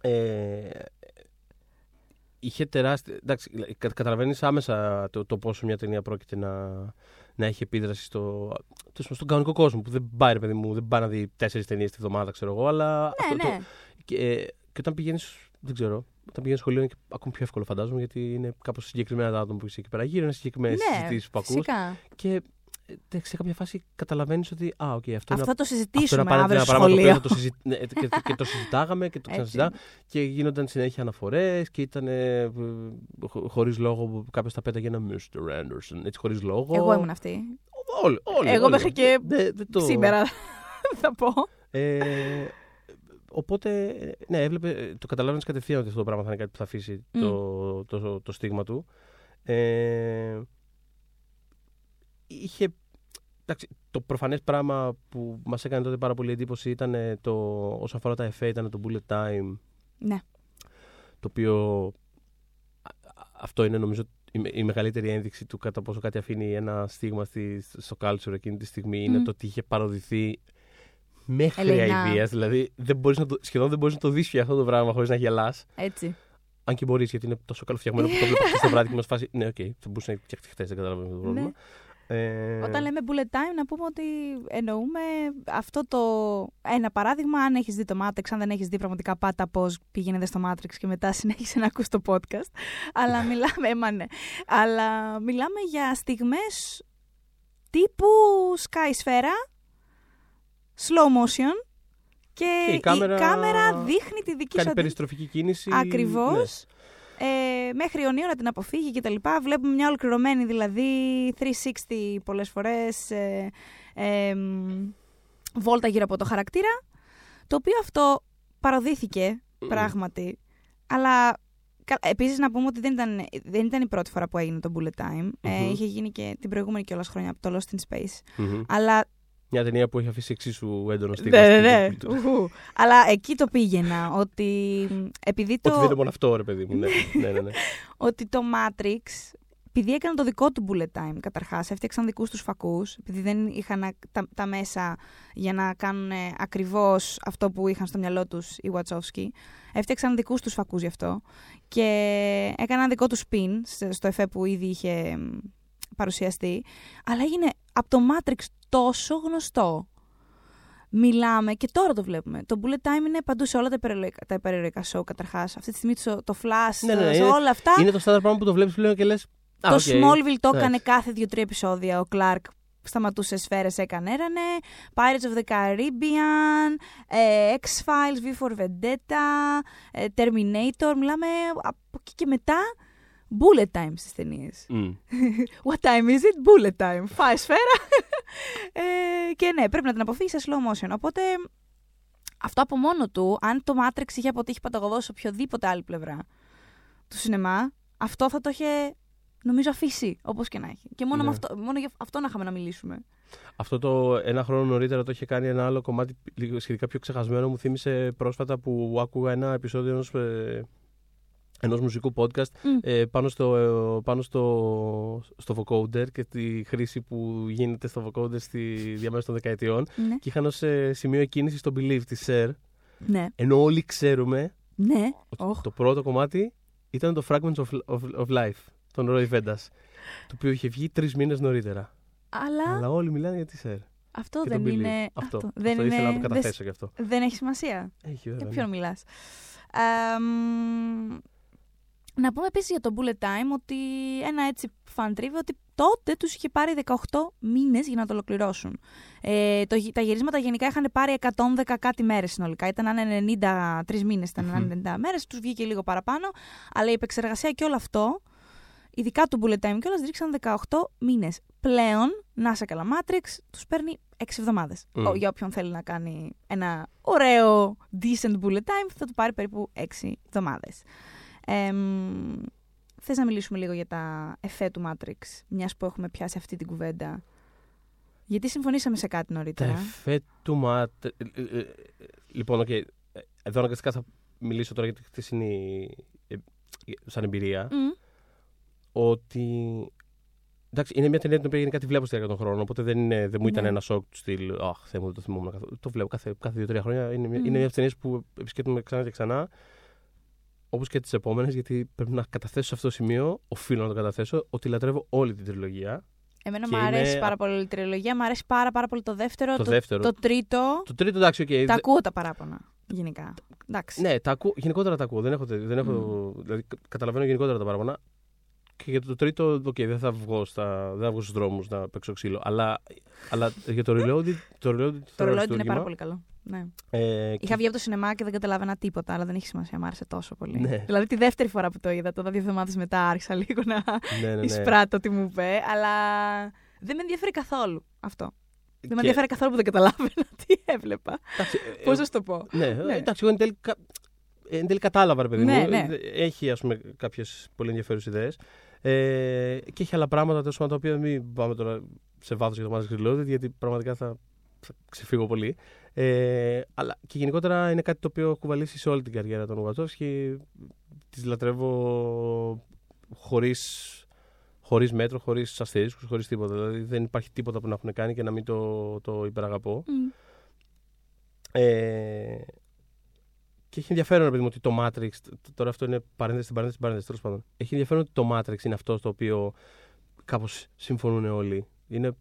Ε, είχε τεράστια. Εντάξει, κα, καταλαβαίνεις άμεσα το, το πόσο μια ταινία πρόκειται να, να έχει επίδραση στο, στο- στον κανονικό κόσμο. Που δεν πάει, ρε παιδί μου, δεν πάει να δει τέσσερις ταινίες τη βδομάδα, ξέρω εγώ. Αλλά Ναι, αυτό ναι. Το, και, ε, και όταν πηγαίνεις. Δεν ξέρω. Όταν πηγαίνει σχολείο είναι και ακόμη πιο εύκολο, φαντάζομαι, γιατί είναι κάπως συγκεκριμένα τα άτομα που είσαι εκεί πέρα. Γύρω είναι συγκεκριμένες ναι, συζητήσεις που ακούς. φυσικά. Και ε, εντάξει, σε κάποια φάση καταλαβαίνεις ότι. Α, οκ, αυτό είναι Αυτό το αυτό είναι συζητήσουμε απαραίτητα αύριο ένα στο πράγμα το οποίο σχολείο. θα το συζη... ναι, και, και- και το συζητάγαμε και το Έτσι. ξανασυζητάγαμε και γίνονταν συνέχεια αναφορές και ήταν ε, χωρίς λόγο που κάποιος τα πέταγε ένα Mr. Anderson. Έτσι χωρίς λόγο. Εγώ ήμουν αυτή. Όλοι, όλοι, Εγώ όλοι. μέχρι και Δεν- δεν το- Σήμερα θα πω. Ε, οπότε, ναι, έβλεπε, ε, το καταλάβαινες κατευθείαν ότι αυτό το πράγμα θα είναι κάτι που θα αφήσει Μμ. το, το, το, στίγμα του. Ε, είχε. Εντάξει, το προφανές πράγμα που μας έκανε τότε πάρα πολύ εντύπωση ήταν ε, το, όσον αφορά τα εφέ, ήταν το bullet time. Ναι. Το οποίο. α- α- Αυτό είναι νομίζω η, με- η μεγαλύτερη ένδειξη του κατά πόσο κάτι αφήνει ένα στίγμα στη, στο culture εκείνη τη στιγμή είναι Μμ. το ότι είχε παροδηθεί μέχρι Ελεεινά. αηδία. Δηλαδή δεν μπορείς να το, σχεδόν δεν μπορείς να το δεις πια αυτό το πράγμα χωρίς να γελάς. Έτσι. Αν και μπορείς, γιατί είναι τόσο καλοφτιαγμένο που το βλέπω χθες το βράδυ και με σε φάση. Ναι, οκ, θα μπορούσε να φτιαχτεί χθες, δεν καταλαβαίνω το πρόβλημα. Ε, Όταν λέμε bullet time, να πούμε ότι εννοούμε αυτό το ένα παράδειγμα. Αν έχεις δει το Matrix, αν δεν έχεις δει, πραγματικά πάτα pause πήγαινε στο Matrix και μετά συνέχισε να ακούς το podcast. Αλλά μιλάμε, έμα ναι. Αλλά μιλάμε για στιγμές τύπου sky σφαίρα, slow motion και, Και η κάμερα δείχνει τη δική σου κάνει αντι- περιστροφική κίνηση. Ακριβώς. Ναι. Ε, μέχρι αιωνίω να την αποφύγει και τα λοιπά. Βλέπουμε μια ολοκληρωμένη δηλαδή 360 πολλές φορές ε, ε, μ, βόλτα γύρω από το χαρακτήρα. Το οποίο αυτό παροδίθηκε Μμμ. πράγματι. Αλλά κα- επίσης να πούμε ότι δεν ήταν, δεν ήταν η πρώτη φορά που έγινε το Bullet Time. Ε, Μμμ. είχε γίνει και την προηγούμενη κιόλας χρόνια από το Lost in Space. Μμμ. Αλλά Μια ταινία που έχει αφήσει εξίσου έντονο στίγμα. ναι, ναι, στην ναι. κουλτούρα. Ουχου. Αλλά εκεί το πήγαινα. Ότι επειδή το. Ότι δεν είναι μόνο αυτό, ρε παιδί μου. Ναι, ναι, ναι. ναι. ότι το Matrix, επειδή έκαναν το δικό του bullet time καταρχάς, έφτιαξαν δικούς τους φακούς, επειδή δεν είχαν α- τα, τα μέσα για να κάνουν ε, ακριβώς αυτό που είχαν στο μυαλό τους οι Wachowski, έφτιαξαν δικούς τους φακούς γι' αυτό και έκαναν δικό τους spin σε- στο εφέ που ήδη είχε μ, παρουσιαστεί, αλλά έγινε από το Matrix τόσο γνωστό. Μιλάμε και τώρα το βλέπουμε. Το bullet time είναι παντού σε όλα τα υπερηρωικά, τα υπερηρωικά show καταρχάς. Αυτή τη στιγμή το, το flash, Ναι, ναι, το- ναι, σε είναι- όλα αυτά. Είναι το στάδιο πράγμα που το βλέπεις πλέον και λες. Το Smallville το Ναι. έκανε κάθε δύο-τρία επεισόδια. Ο Clark σταματούσε σφαίρες, έκανε έρανε. Pirates of the Caribbean, ε, X-Files, V for Vendetta, ε, Terminator. Μιλάμε από εκεί και μετά bullet time στις ταινίες. What time is it? Bullet time. Φάει σφαίρα. ε, και ναι, πρέπει να την αποφύγεις σε slow motion. Οπότε αυτό από μόνο του, αν το Matrix είχε αποτύχει παταγωδό σε οποιοδήποτε άλλη πλευρά του σινεμά, αυτό θα το είχε νομίζω αφήσει όπως και να έχει. Και μόνο, Ναι. με αυτό, μόνο για αυτό να είχαμε να μιλήσουμε. Αυτό το ένα χρόνο νωρίτερα το είχε κάνει ένα άλλο κομμάτι λίγο σχετικά πιο ξεχασμένο. Μου θύμισε πρόσφατα που άκουγα ένα επεισόδιο ενός, ε, ενός μουσικού podcast Μμ. ε, πάνω, στο, ε, πάνω στο, στο vocoder και τη χρήση που γίνεται στο vocoder στη διαμέση των δεκαετιών. Ναι. Και είχαν ως ε, σημείο εκκίνησης στο Believe τη Cher. Ναι. Ενώ όλοι ξέρουμε Ναι. ότι Οχ. το πρώτο κομμάτι ήταν το Fragments of, of, of Life των Roy Vendas. Το οποίο είχε βγει τρεις μήνες νωρίτερα. Αλλά Αλλά όλοι μιλάνε για τη Cher. αυτό και δεν τον Believe. είναι. Αυτό, αυτό. αυτό Δεν ήθελα είναι. να το δεν- καταθέσω γι' αυτό. Δεν έχει σημασία. Έχει Για βέβαια. ποιον ναι. μιλάς. Εμ, να πούμε επίσης για το Bullet Time ότι ένα έτσι fan trivia ότι τότε τους είχε πάρει 18 μήνες για να το ολοκληρώσουν. Ε, το, γυ- τα γυρίσματα γενικά είχαν πάρει 110 κάτι μέρες συνολικά. Ήταν αν 93 μήνες, ήταν αν Μμμ. 90 μέρες, τους βγήκε λίγο παραπάνω. Αλλά η επεξεργασία και όλο αυτό, ειδικά του Bullet Time κιόλας, ρίξαν 18 μήνες. Πλέον, να σε καλά Matrix, τους παίρνει 6 εβδομάδες. Μμ. Ο- για όποιον θέλει να κάνει ένα ωραίο decent bullet time θα του πάρει περίπου 6 εβδομάδες. Ε, μ, θες να μιλήσουμε λίγο για τα εφέ του Matrix, μιας που έχουμε πιάσει αυτή την κουβέντα; Γιατί συμφωνήσαμε σε κάτι Τα νωρίτερα. εφέ του Mat-. ε, ε, ε, Λοιπόν, οκ. ε, Εδώ αναγκαστικά θα μιλήσω τώρα για τη χθεσινή ε, σαν εμπειρία. Μμ, Ότι Εντάξει, είναι μια ταινία την οποία γενικά τη βλέπω στη διάρκεια των χρόνων, οπότε δεν, είναι, δεν μου ήταν Ναι. ένα σοκ του στυλ. Αχ, θέλω δεν το θυμόμουν καθόλου. Το βλέπω κάθε, κάθε δύο-τρία χρόνια. Είναι, μια- Μμμ. είναι μια από τις ταινίες που επισκέπτομαι ξανά και ξανά. Όπως και τις επόμενες, γιατί πρέπει να καταθέσω σε αυτό το σημείο, οφείλω να το καταθέσω, ότι λατρεύω όλη την τριλογία. Εμένα Και μου αρέσει είναι- πάρα πολύ η τριλογία, μου αρέσει πάρα, πάρα πολύ το δεύτερο. Το δεύτερο. Το τρίτο. Το τρίτο, εντάξει, οκ. Τα δε- ακούω τα παράπονα. Γενικά. Εντάξει. Ναι, τα ακούω, γενικότερα τα ακούω. Δεν έχω, δεν έχω, δηλαδή, κα- καταλαβαίνω γενικότερα τα παράπονα. Και για το τρίτο, οκ, δεν θα βγω, στα, δεν θα βγω στους δρόμους να παίξω ξύλο. Αλλά, αλλά για το Reloaded, το Reloaded, το θεωρώ Reload είναι αριστούργημα. πάρα πολύ καλό. Ναι. Ε, και- Είχα βγει από το σινεμά και δεν καταλάβαινα τίποτα, αλλά δεν έχει σημασία. Μ' άρεσε τόσο πολύ. Ναι. Δηλαδή τη δεύτερη φορά που το είδα, τώρα δύο εβδομάδες μετά άρχισα λίγο να ναι, ναι, ναι. εισπράττω τι μου είπε, αλλά δεν με ενδιαφέρει καθόλου αυτό. Δεν με Και- ενδιαφέρει καθόλου που δεν καταλάβαινα τι έβλεπα. εντάξει, ε, Πώς ε, να σου το πω. Ναι, Ναι. εντάξει, εγώ εν τέλει, κα- εν τέλει κατάλαβα, ρε παιδί Ναι, μου. ναι. Έχει, ας πούμε, κάποιες πολύ ενδιαφέρουσες ιδέες. Ε, και έχει άλλα πράγματα τέλος πάντων, τα οποία μην πάμε τώρα σε βάθος για το Matrix Reloaded, γιατί πραγματικά θα, θα ξεφύγω πολύ. Ε, αλλά και γενικότερα είναι κάτι το οποίο έχω κουβαλήσει σε όλη την καριέρα των Ουατσόφς και τις λατρεύω χωρίς, χωρίς μέτρο, χωρίς αστερίσκους, χωρίς τίποτα. Δηλαδή δεν υπάρχει τίποτα που να έχουν κάνει και να μην το, το υπεραγαπώ. Μμ. Ε, και έχει ενδιαφέρον ρε παιδί μου ότι το Matrix. τ- Τώρα αυτό είναι παρένθεση στην παρένθεση στην παρένθεση. Τέλος πάντων. Έχει ενδιαφέρον ότι το Matrix είναι αυτό το οποίο κάπως συμφωνούν όλοι. Είναι,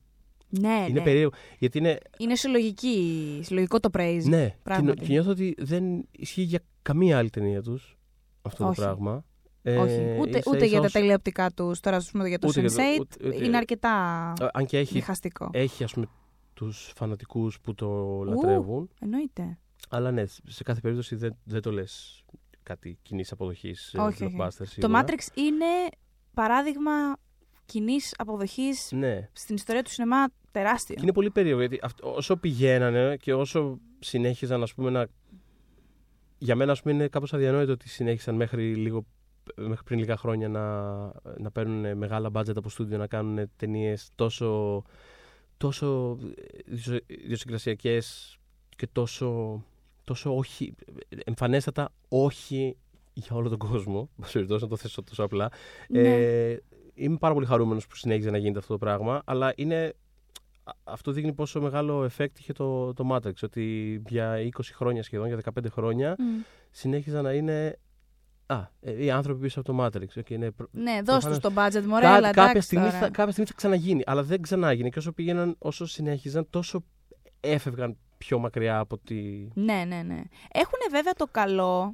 Ναι, είναι ναι. περίεργο. Γιατί είναι. Είναι συλλογική, συλλογικό το praise. Ναι, και, νο- πράγματι. και νιώθω ότι δεν ισχύει για καμία άλλη ταινία τους αυτό Όχι. το πράγμα. Όχι. Ε, Ούτε, ίσα ούτε ίσα για τα όσο- τηλεοπτικά τους. Τώρα, ας πούμε, για το Ούτε για το- Sense8 ούτε- ούτε- είναι αρκετά Α, Αν και έχει, διχαστικό. έχει ας πούμε τους φανατικούς που το λατρεύουν. Εννοείται. Αλλά ναι, σε κάθε περίπτωση δεν, δεν το λες κάτι κοινής αποδοχής Όχι, όχι. blockbuster. Το σίγουρα. Matrix είναι παράδειγμα κοινής αποδοχής Ναι. στην ιστορία του σινεμά τεράστιο. Και είναι πολύ περίεργο γιατί αυτό, όσο πηγαίνανε και όσο συνέχιζαν, ας πούμε, να. Για μένα, ας πούμε, είναι κάπως αδιανόητο ότι συνέχισαν μέχρι, λίγο, μέχρι πριν λίγα χρόνια να, να παίρνουν μεγάλα μπάτζετ από στούντιο να κάνουν ταινίες τόσο, τόσο ιδιοσυγκρασιακές και τόσο, τόσο όχι, εμφανέστατα όχι για όλο τον κόσμο. Μας περιπτώσει να το θέσω τόσο απλά. Ναι. Ε, είμαι πάρα πολύ χαρούμενος που συνέχιζε να γίνεται αυτό το πράγμα, αλλά είναι, α- αυτό δείχνει πόσο μεγάλο effect είχε το, το Matrix, ότι για 20 χρόνια σχεδόν, για 15 χρόνια, Μμ. συνέχιζαν να είναι α, ε, οι άνθρωποι πίσω από το Matrix. Okay, είναι, προ- Ναι, δώσ' τους Προφανώς. το budget, Κά- μωρέλα, κάποια, εντάξει στιγμή τώρα. θα, κάποια στιγμή θα ξαναγίνει, αλλά δεν ξανάγινε. Και όσο πήγαιναν, όσο συνέχιζαν, τόσο έφευγαν πιο μακριά από τη. Ναι, ναι, ναι. Έχουν βέβαια το καλό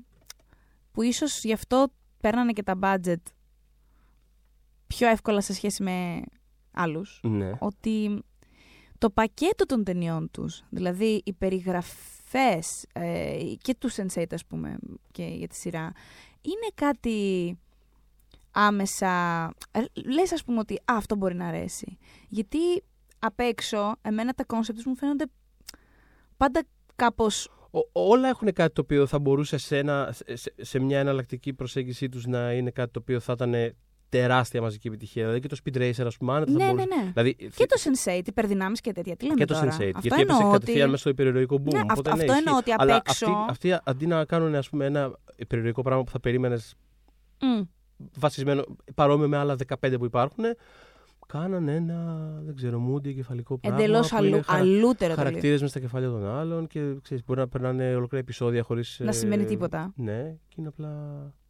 που ίσως γι' αυτό παίρνανε και τα budget πιο εύκολα σε σχέση με άλλους. Ναι. Ότι το πακέτο των ταινιών τους, δηλαδή οι περιγραφές ε, και του Sense8 ας πούμε και για τη σειρά, είναι κάτι άμεσα... ε, Λες ας πούμε ότι «Α, αυτό μπορεί να αρέσει. Γιατί απ' έξω εμένα τα κόνσεπτ μου φαίνονται πάντα κάπως Ο- όλα έχουν κάτι το οποίο θα μπορούσε σε, ένα, σε, σε- σε μια εναλλακτική προσέγγιση τους να είναι κάτι το οποίο θα ήταν τεράστια μαζική επιτυχία. Δηλαδή και το Speed Racer, ας πούμε, άνετα θα Ναι, ναι, μπορούσε. ναι. Δηλαδή, Και το Sense8, υπερδυνάμεις και τέτοια. Τι λέμε και το τώρα; Sense8. Αυτό Γιατί έπεσε εννοώ κατευθείαν ότι... μέσα στο υπερηρωικό boom. Ναι, οπότε, αυτό- ναι, αυτό ισχύει. εννοώ ότι απ' Αλλά έξω- αυτοί, αυτοί αντί να κάνουν ας πούμε, ένα υπερηρωικό πράγμα που θα περίμενες Μμ. βασισμένο παρόμοιο με άλλα 15 που υπάρχουν, κάνανε ένα δεν ξέρω, moody κεφαλικό πράγμα. Εντελώς που είναι αλλού, χαρα- αλλούτερο το λίγο. Χαρακτήρες μες στα κεφάλια των άλλων και ξέρεις, μπορεί να περνάνε ολόκληρα επεισόδια χωρίς. Να σημαίνει τίποτα. Ναι, και είναι απλά.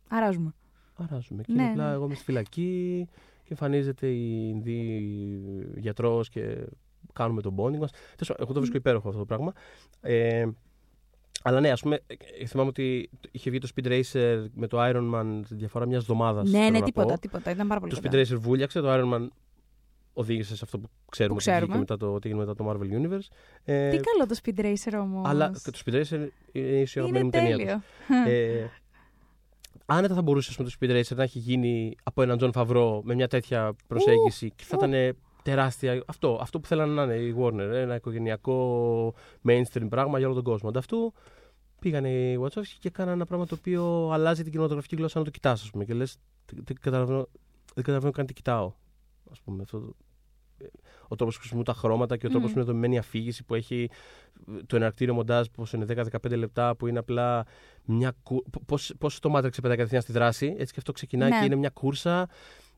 Αράζουμε. Αράζουμε. Και Ναι, είναι απλά ναι. εγώ είμαι στη φυλακή και εμφανίζεται η Ινδή γιατρός και κάνουμε τον bonding μας. Εγώ το βρίσκω υπέροχο αυτό το πράγμα. Ε, αλλά ναι, ας πούμε, ε, θυμάμαι ότι είχε βγει το Speed Racer με το Iron Man τη διαφορά μιας εβδομάδας. Ναι, ναι, τίποτα, τίποτα. Ήταν πάρα πολύ Το Speed κοντά. Racer βούλιαξε, το Iron Man οδήγησε σε αυτό που ξέρουμε, Που ότι ξέρουμε. βγήκε μετά το, τι έγινε μετά το Marvel Universe. Ε, Τι καλό το Speed Racer όμως. αλλά και το Speed Racer είναι η αγαπημένη Είναι μου ταινία. τους. τέλειο. Ε, άνετα θα μπορούσε ας πούμε, το Speed Racer να έχει γίνει από έναν Τζον Φαβρό με μια τέτοια προσέγγιση και θα ήταν τεράστια. Αυτό, αυτό που θέλανε να είναι η Warner. Ένα οικογενειακό mainstream πράγμα για όλο τον κόσμο. Αντ' αυτού πήγανε οι Wachowski και κάνανε ένα πράγμα το οποίο αλλάζει την κινηματογραφική γλώσσα να το κοιτάς, ας πούμε. Και λες, δεν καταλαβαίνω, δεν καταλαβαίνω καν τι κοιτάω. Ας πούμε, αυτό, το- ο τρόπος που χρησιμοποιούν τα χρώματα και ο τρόπος Μμμ. που είναι δομημένη η αφήγηση που έχει το εναρκτήριο μοντάζ που είναι 10-15 λεπτά, που είναι απλά μια. κου- Πώς, πώς το Matrix πετάει κατευθείαν στη δράση, έτσι και αυτό ξεκινάει Ναι. και είναι μια κούρσα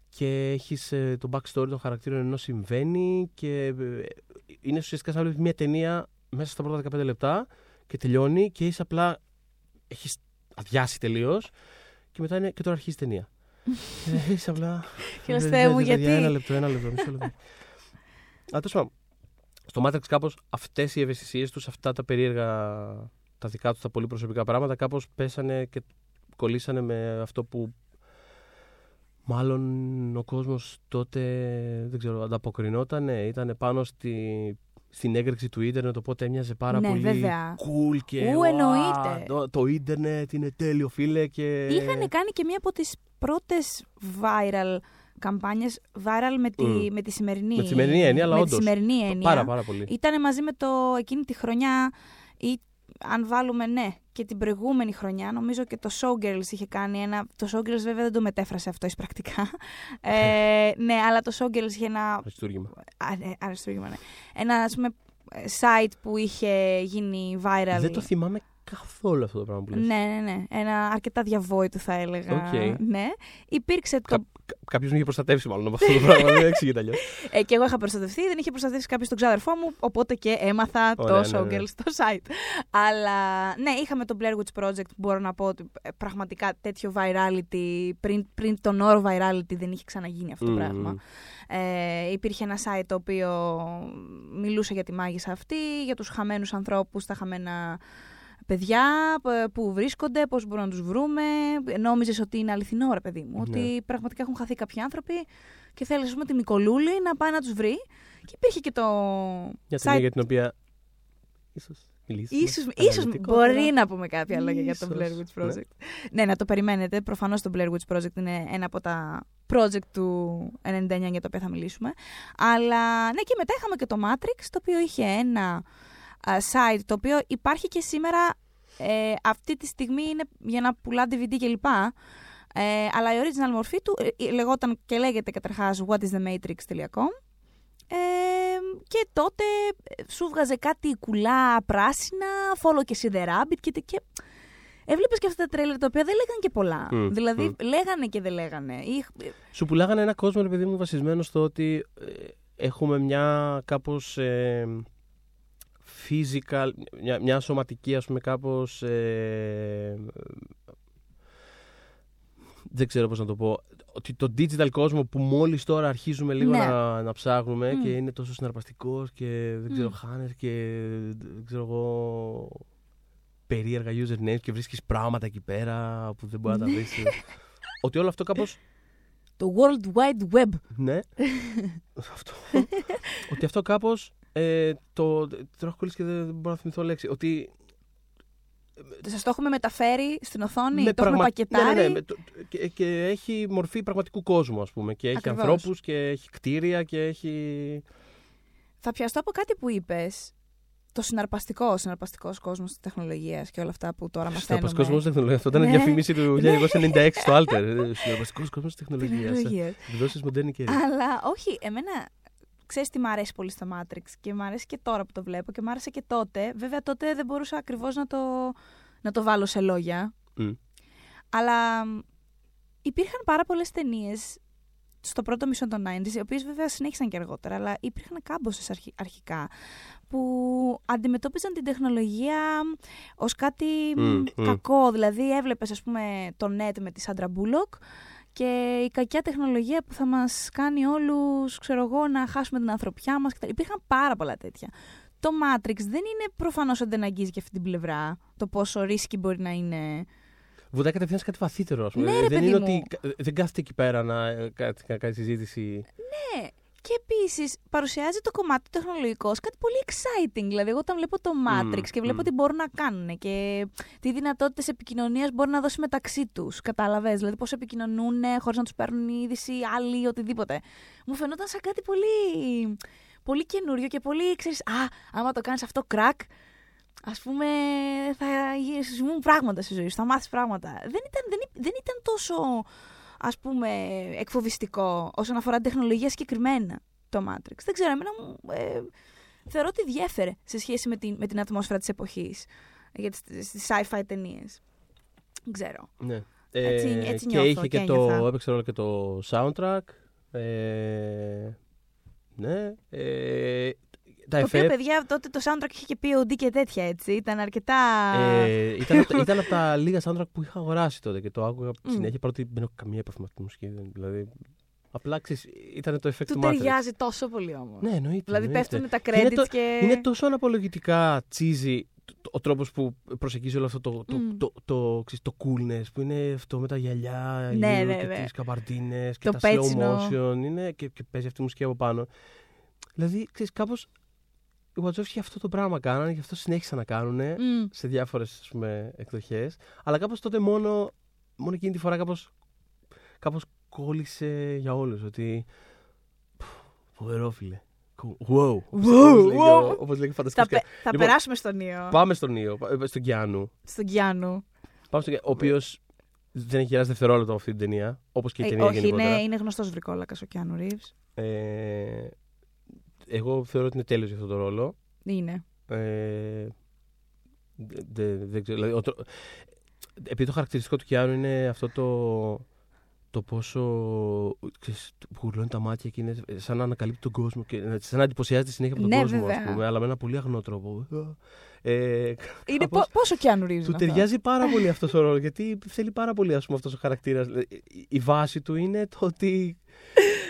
και έχεις ε, το backstory των χαρακτήρων ενώ συμβαίνει και ε, είναι ουσιαστικά σαν να βλέπεις μια ταινία μέσα στα πρώτα 15 λεπτά και τελειώνει και είσαι απλά έχεις αδειάσει τελείως και μετά είναι και τώρα αρχίζει η ταινία. ε, είσαι απλά... Κύριε «Ρε, Θεέ ρε, μου, ρε, παιδιά, γιατί;» Ένα λεπτό, ένα λεπτό, μισό λεπτό. Α, τέλος πάντων, στο Matrix κάπως αυτές οι ευαισθησίες τους, αυτά τα περίεργα, τα δικά τους, τα πολύ προσωπικά πράγματα, κάπως πέσανε και κολλήσανε με αυτό που μάλλον ο κόσμος τότε, δεν ξέρω, ανταποκρινόταν, ήταν πάνω στη, στην έγκριξη του ίντερνετ, οπότε έμοιαζε πάρα Ναι, πολύ βέβαια. cool και Ου, «Ουα, εννοείται». Το, το ίντερνετ είναι τέλειο φίλε και... Είχαν κάνει και μία από τις πρώτες viral καμπάνιες, viral με τη, Μμ. με τη σημερινή Με τη σημερινή έννοια, αλλά με όντως. τη σημερινή έννοια. Πάρα πάρα πολύ. Ήταν μαζί με το εκείνη τη χρονιά ή αν βάλουμε ναι και την προηγούμενη χρονιά νομίζω και το Showgirls είχε κάνει ένα το Showgirls βέβαια δεν το μετέφρασε αυτό εις πρακτικά ε, ναι αλλά το Showgirls είχε ένα Αριστούργημα. α, ναι, αριστούργημα, ναι. ένα ας πούμε site που είχε γίνει viral Δεν το θυμάμαι καθόλου αυτό το πράγμα που λες. ναι, ναι, ναι. Ένα αρκετά διαβόητο θα έλεγα. Οκ. Ναι. Υπήρξε το. Κα- Κάποιος με είχε προστατεύσει μάλλον από αυτό το πράγμα. Δεν εξηγείται αλλιώ. Ε, και εγώ είχα προστατευτεί, δεν είχε προστατεύσει κάποιος τον ξάδερφό μου, οπότε και έμαθα Ωραία, το ναι, ναι. Showgirl στο site. Αλλά ναι, είχαμε το Blair Witch Project που μπορώ να πω ότι ε, πραγματικά τέτοιο virality, πριν, πριν τον όρο virality δεν είχε ξαναγίνει αυτό το Μμμ. πράγμα. Ε, υπήρχε ένα site το οποίο μιλούσε για τη μάγισσα αυτή, για τους χαμένους ανθρώπους, τα χαμένα παιδιά, π- που βρίσκονται, πώς μπορούμε να τους βρούμε. Νόμιζες ότι είναι αληθινό, ρε παιδί μου, Ναι. ότι πραγματικά έχουν χαθεί κάποιοι άνθρωποι και θέλεις, ας πούμε, τη Μικολούλη να πάει να τους βρει. Και υπήρχε και το Μια site ταινία για την οποία. ίσως μιλήσουμε. Ίσως, ίσως αναλυτικότερα. μπορεί να πούμε κάποια λόγια για το Ίσως, Blair Witch ναι. Project. Ναι. να το περιμένετε. Προφανώς το Blair Witch Project είναι ένα από τα project του 99 για τα οποία θα μιλήσουμε. Αλλά ναι, και μετά είχαμε και το Matrix, το οποίο είχε ένα α, site, το οποίο υπάρχει και σήμερα. Ε, αυτή τη στιγμή είναι για να πουλά DVD κλπ. Ε, αλλά η original μορφή του ε, λεγόταν και λέγεται καταρχάς whatisthematrix.com ε, και τότε ε, σου βγάζε κάτι κουλά πράσινα, follow και see the rabbit και, και έβλεπες και αυτά τα τρέλερ τα οποία δεν λέγανε και πολλά. Μμ, δηλαδή μμ. λέγανε και δεν λέγανε. Ή- Σου πουλάγανε ένα κόσμο, ρε παιδί μου, βασισμένο στο ότι ε, έχουμε μια κάπως ε, physical, μια, μια σωματική, ας πούμε, κάπως... ε, δεν ξέρω πώς να το πω. Ότι το digital κόσμο που μόλις τώρα αρχίζουμε λίγο Ναι. να, να ψάχνουμε Μμ. και είναι τόσο συναρπαστικός και δεν ξέρω, Μμ. χάνες και δεν ξέρω εγώ περίεργα usernames και βρίσκεις πράγματα εκεί πέρα που δεν μπορεί να τα βρεις. ότι όλο αυτό κάπως Το World Wide Web. ναι. αυτό. ότι αυτό κάπως. Ε, το. Τώρα έχω κολλήσει και δεν δεν μπορώ να θυμηθώ λέξη. Ότι. Σας το έχουμε μεταφέρει στην οθόνη, με το έχουμε πραγμα- πακετάρει; Ναι, ναι, ναι, με το- και, και έχει μορφή πραγματικού κόσμου, ας πούμε. Και έχει Ακριβώς. ανθρώπους και έχει κτίρια και έχει. Θα πιαστώ από κάτι που είπες. Το συναρπαστικό, ο συναρπαστικός κόσμος της τεχνολογίας και όλα αυτά που τώρα μαθαίνουμε. Συναρπαστικός κόσμος τεχνολογίας. Αυτό ήταν η Ναι. διαφήμιση του 1996 στο Alter. Συναρπαστικός κόσμος τεχνολογίας. Τεχνολογίας. Εκδόσεις μοντέρνη καιρή. Αλλά όχι, εμένα ξέρεις τι μ' αρέσει πολύ στο Matrix και μ' αρέσει και τώρα που το βλέπω και μ' άρεσε και τότε. Βέβαια τότε δεν μπορούσα ακριβώς να το, να το βάλω σε λόγια. Μμ. Αλλά μ, υπήρχαν πάρα πολλές ταινίες στο πρώτο μισό των 90s, οι οποίες βέβαια συνέχισαν και αργότερα, αλλά υπήρχαν κάμποσες αρχι- αρχικά που αντιμετώπιζαν την τεχνολογία ως κάτι μ, Μμ, μμ. κακό. Δηλαδή έβλεπες ας πούμε το net με τη Σάντρα Μπούλοκ και η κακιά τεχνολογία που θα μας κάνει όλους, ξέρω εγώ, να χάσουμε την ανθρωπιά μας. κτλ. Υπήρχαν πάρα πολλά τέτοια. Το Matrix δεν είναι προφανώς ότι δεν αγγίζει και αυτή την πλευρά, το πόσο ρίσκι μπορεί να είναι. Βουτάει κατευθείαν σε κάτι βαθύτερο, ας πούμε. Ναι, ρε, δεν παιδί είναι μου. ότι κα- δεν κάθεται εκεί πέρα να ε, κάτι- να κάνει συζήτηση. Ναι. Και επίσης παρουσιάζει το κομμάτι του τεχνολογικό ως κάτι πολύ exciting. Δηλαδή, εγώ όταν βλέπω το Matrix και βλέπω μμ. τι μπορούν να κάνουν και τι δυνατότητες επικοινωνίας μπορεί να δώσει μεταξύ τους. Κατάλαβες; Δηλαδή, πώς επικοινωνούν χωρίς να τους παίρνουν είδηση άλλοι, οτιδήποτε. Μου φαινόταν σαν κάτι πολύ, πολύ καινούριο και πολύ, ξέρεις, α, άμα το κάνεις αυτό κρακ, ας πούμε, θα συμβούν πράγματα στη ζωή σου, θα μάθεις πράγματα. Δεν ήταν, δεν, ή- δεν ήταν τόσο ας πούμε, εκφοβιστικό όσον αφορά την τεχνολογία συγκεκριμένα το Matrix. Δεν ξέρω, εμένα μου ε, θεωρώ ότι διέφερε σε σχέση με την, με την ατμόσφαιρα της εποχής για τις, στις sci-fi ταινίες. Δεν ξέρω. Ναι. Έτσι- Ε, έτσι και νιώθω είχε και και το, ένιωθα. έπαιξε ρόλο και το soundtrack. Ε, ναι. Ε, τα Το εφέ, οποίο, παιδιά, τότε το soundtrack είχε και πει ο και τέτοια, έτσι. Ήταν αρκετά... ε, ήταν, από τα- ήταν από τα λίγα soundtrack που είχα αγοράσει τότε και το άκουγα Μμ. συνέχεια παρότι δεν έχω καμία επαφή με αυτή τη μουσική. δεν- Δηλαδή, απλά ξέρεις, ήταν το effect Του του Matrix. ταιριάζει τόσο πολύ όμως. Ναι, εννοείται. Δηλαδή εννοείται. πέφτουν τα Και είναι credits το- και. Είναι τόσο αναπολογητικά cheesy το- ο τρόπος που προσεγγίζει όλο αυτό το, το, Μμ. το, το, ξέρεις, το coolness που είναι αυτό με τα γυαλιά Ναι, γύρω ναι, και ναι. τις καμπαρτίνες και Το τα πέτσινο. slow motion είναι, και, και παίζει αυτή η μουσική από πάνω. Δηλαδή, ξέρεις, κάπως οι Wachowski αυτό το πράγμα κάνανε και αυτό συνέχισαν να κάνουν Μμ. σε διάφορες ας πούμε, εκδοχές. Αλλά κάπως τότε μόνο, μόνο εκείνη τη φορά κάπως, κάπως κόλλησε για όλους ότι «Πφ, φοβερό φίλε. Cool. Wow. όπως- Wow, όπως λέγει ο- wow. Όπως λέγει Θα, φανταστικός πε- θα Λοιπόν, περάσουμε στον Νίο. Πάμε στον Νίο, πα- στον Κιάνου. Στον Κιάνου. Πάμε στον Κιάνου, ο οποίος δεν έχει γεράσει δευτερόλεπτο από αυτή την ταινία. Όπως και η Ε, ταινία όχι, γενικότερα. είναι, είναι γνωστός βρικόλακας ο Κιάνου Ρίβ. Ε, εγώ θεωρώ ότι είναι τέλειος για αυτό το ρόλο. Είναι. Ε, δε- δε- δεν ξέρω. Δηλαδή, ο τρο- επειδή το χαρακτηριστικό του Κιάνου είναι αυτό το, το πόσο ξέρεις, που γουρλώνει τα μάτια και είναι σαν να ανακαλύπτει τον κόσμο και σαν να εντυπωσιάζεται συνέχεια από τον Ναι, κόσμο, βέβαια. ας πούμε, αλλά με ένα πολύ αγνό τρόπο. Ε, είναι κάπως- πο- πόσο Κιάνου Ρίβ. Του ταιριάζει πάρα πολύ αυτός ο ρόλος, γιατί θέλει πάρα πολύ ας πούμε, αυτός ο χαρακτήρας. Ε, η- Η βάση του είναι το ότι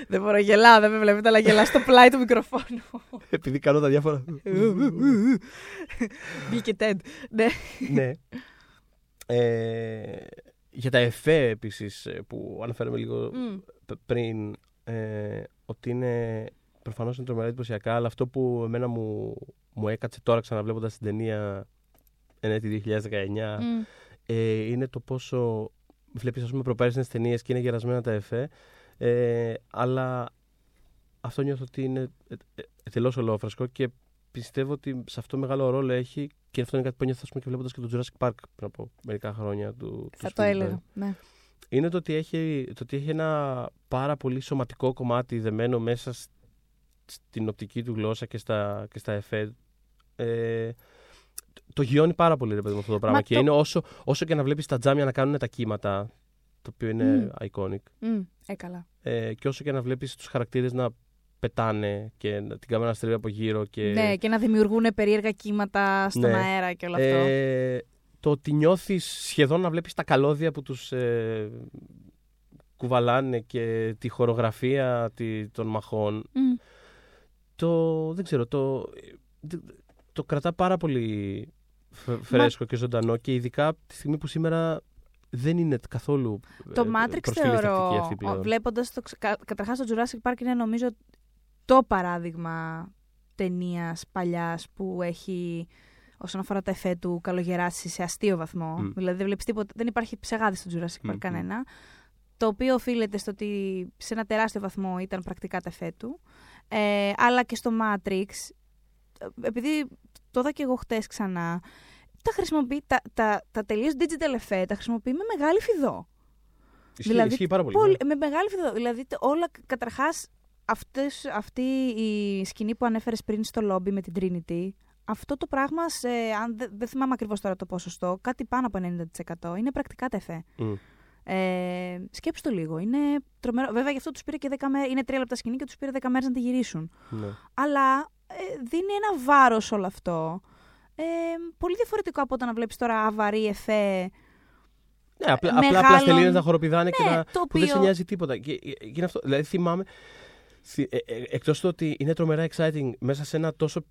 Δεν μπορώ, γελάω, δεν με βλέπετε, αλλά γελάω στο πλάι του μικροφόνου. επειδή κάνω τα διάφορα. Μπήκε Τέντ. Ναι. ναι. Ε, για τα εφέ επίσης ε, που αναφέραμε λίγο Μμ. π- πριν, ε, ότι είναι προφανώς είναι τρομερά εντυπωσιακά, αλλά αυτό που εμένα μου, μου έκατσε τώρα ξαναβλέποντας την ταινία ενέτη 2019 Μμ. ε, είναι το πόσο βλέπεις ας πούμε προπέρσινες ταινίες και είναι γερασμένα τα εφέ ε, αλλά αυτό νιώθω ότι είναι ε, ε, εντελώς ολόφρασκο και πιστεύω ότι σε αυτό μεγάλο ρόλο έχει και αυτό είναι κάτι που νιώθω ας πούμε, και βλέποντας και το Jurassic Park πριν από μερικά χρόνια του, Θα του το Spielberg. έλεγα. Ναι. είναι το ότι, έχει, το ότι έχει ένα πάρα πολύ σωματικό κομμάτι δεμένο μέσα σ- στην οπτική του γλώσσα και στα, και στα εφέ ε, το γιώνει πάρα πολύ ρε παιδί μου αυτό το πράγμα. Μα και το- είναι όσο, όσο και να βλέπεις τα τζάμια να κάνουν τα κύματα, το οποίο είναι iconic, Μμ. Ε, καλά. ε, και όσο και να βλέπεις τους χαρακτήρες να πετάνε και να- την κάμερα να στρίβει από γύρω. Και, Ναι, και να δημιουργούν περίεργα κύματα στον Ναι. αέρα και όλο αυτό. ε, το ότι νιώθεις σχεδόν να βλέπεις τα καλώδια που τους ε, κουβαλάνε και τη χορογραφία τη, των μαχών. Μμ. Το, δεν ξέρω, το, το κρατά πάρα πολύ φ- φρέσκο και ζωντανό και ειδικά τη στιγμή που σήμερα δεν είναι καθόλου Το ε, Matrix προσφυλιστική θεωρώ, αυτή πλέον. βλέποντας το. ξε- κα- Καταρχάς το Jurassic Park είναι νομίζω το παράδειγμα ταινίας παλιάς που έχει όσον αφορά τα εφέ του καλογεράσει σε αστείο βαθμό. Μμ. Δηλαδή δεν βλέπεις τίποτα, δεν υπάρχει ψεγάδι στο Jurassic Park Μμ, μμ. κανένα. Το οποίο οφείλεται στο ότι σε ένα τεράστιο βαθμό ήταν πρακτικά τα εφέ του. Ε, αλλά και στο Matrix, επειδή το είδα και εγώ χτες ξανά, τα χρησιμοποιεί, τα, τα, τα τελείως digital εφέ τα χρησιμοποιεί με μεγάλη φιδό. Ισχύει, δηλαδή, ισχύει πάρα πολύ. Πολύ- ναι. με μεγάλη φιδό. Δηλαδή, τε- όλα καταρχάς αυτή η σκηνή που ανέφερες πριν στο λόμπι με την Trinity, αυτό το πράγμα, σε, αν δεν δεν θυμάμαι ακριβώς τώρα το ποσοστό, κάτι πάνω από 90% είναι πρακτικά τεφέ. Μμ. Ε, σκέψου το λίγο. Είναι τρομερό. Βέβαια, γι' αυτό τους πήρε και 10 μέρες. Είναι 3 λεπτά σκηνή και τους πήρε 10 μέρες να τη γυρίσουν. Ναι. Αλλά ε, δίνει ένα βάρος όλο αυτό. Ε, πολύ διαφορετικό από όταν να βλέπεις τώρα αβαρή εφέ. Ναι, απλά, Μεγάλων- απλά πλαστελίνες να χοροπηδάνε και Ναι, να, το που δεν σε οποίο- νοιάζει τίποτα. Και, και είναι αυτό. Δηλαδή θυμάμαι, θυ- ε, ε, εκτός του ότι είναι τρομερά exciting μέσα σε ένα τόσο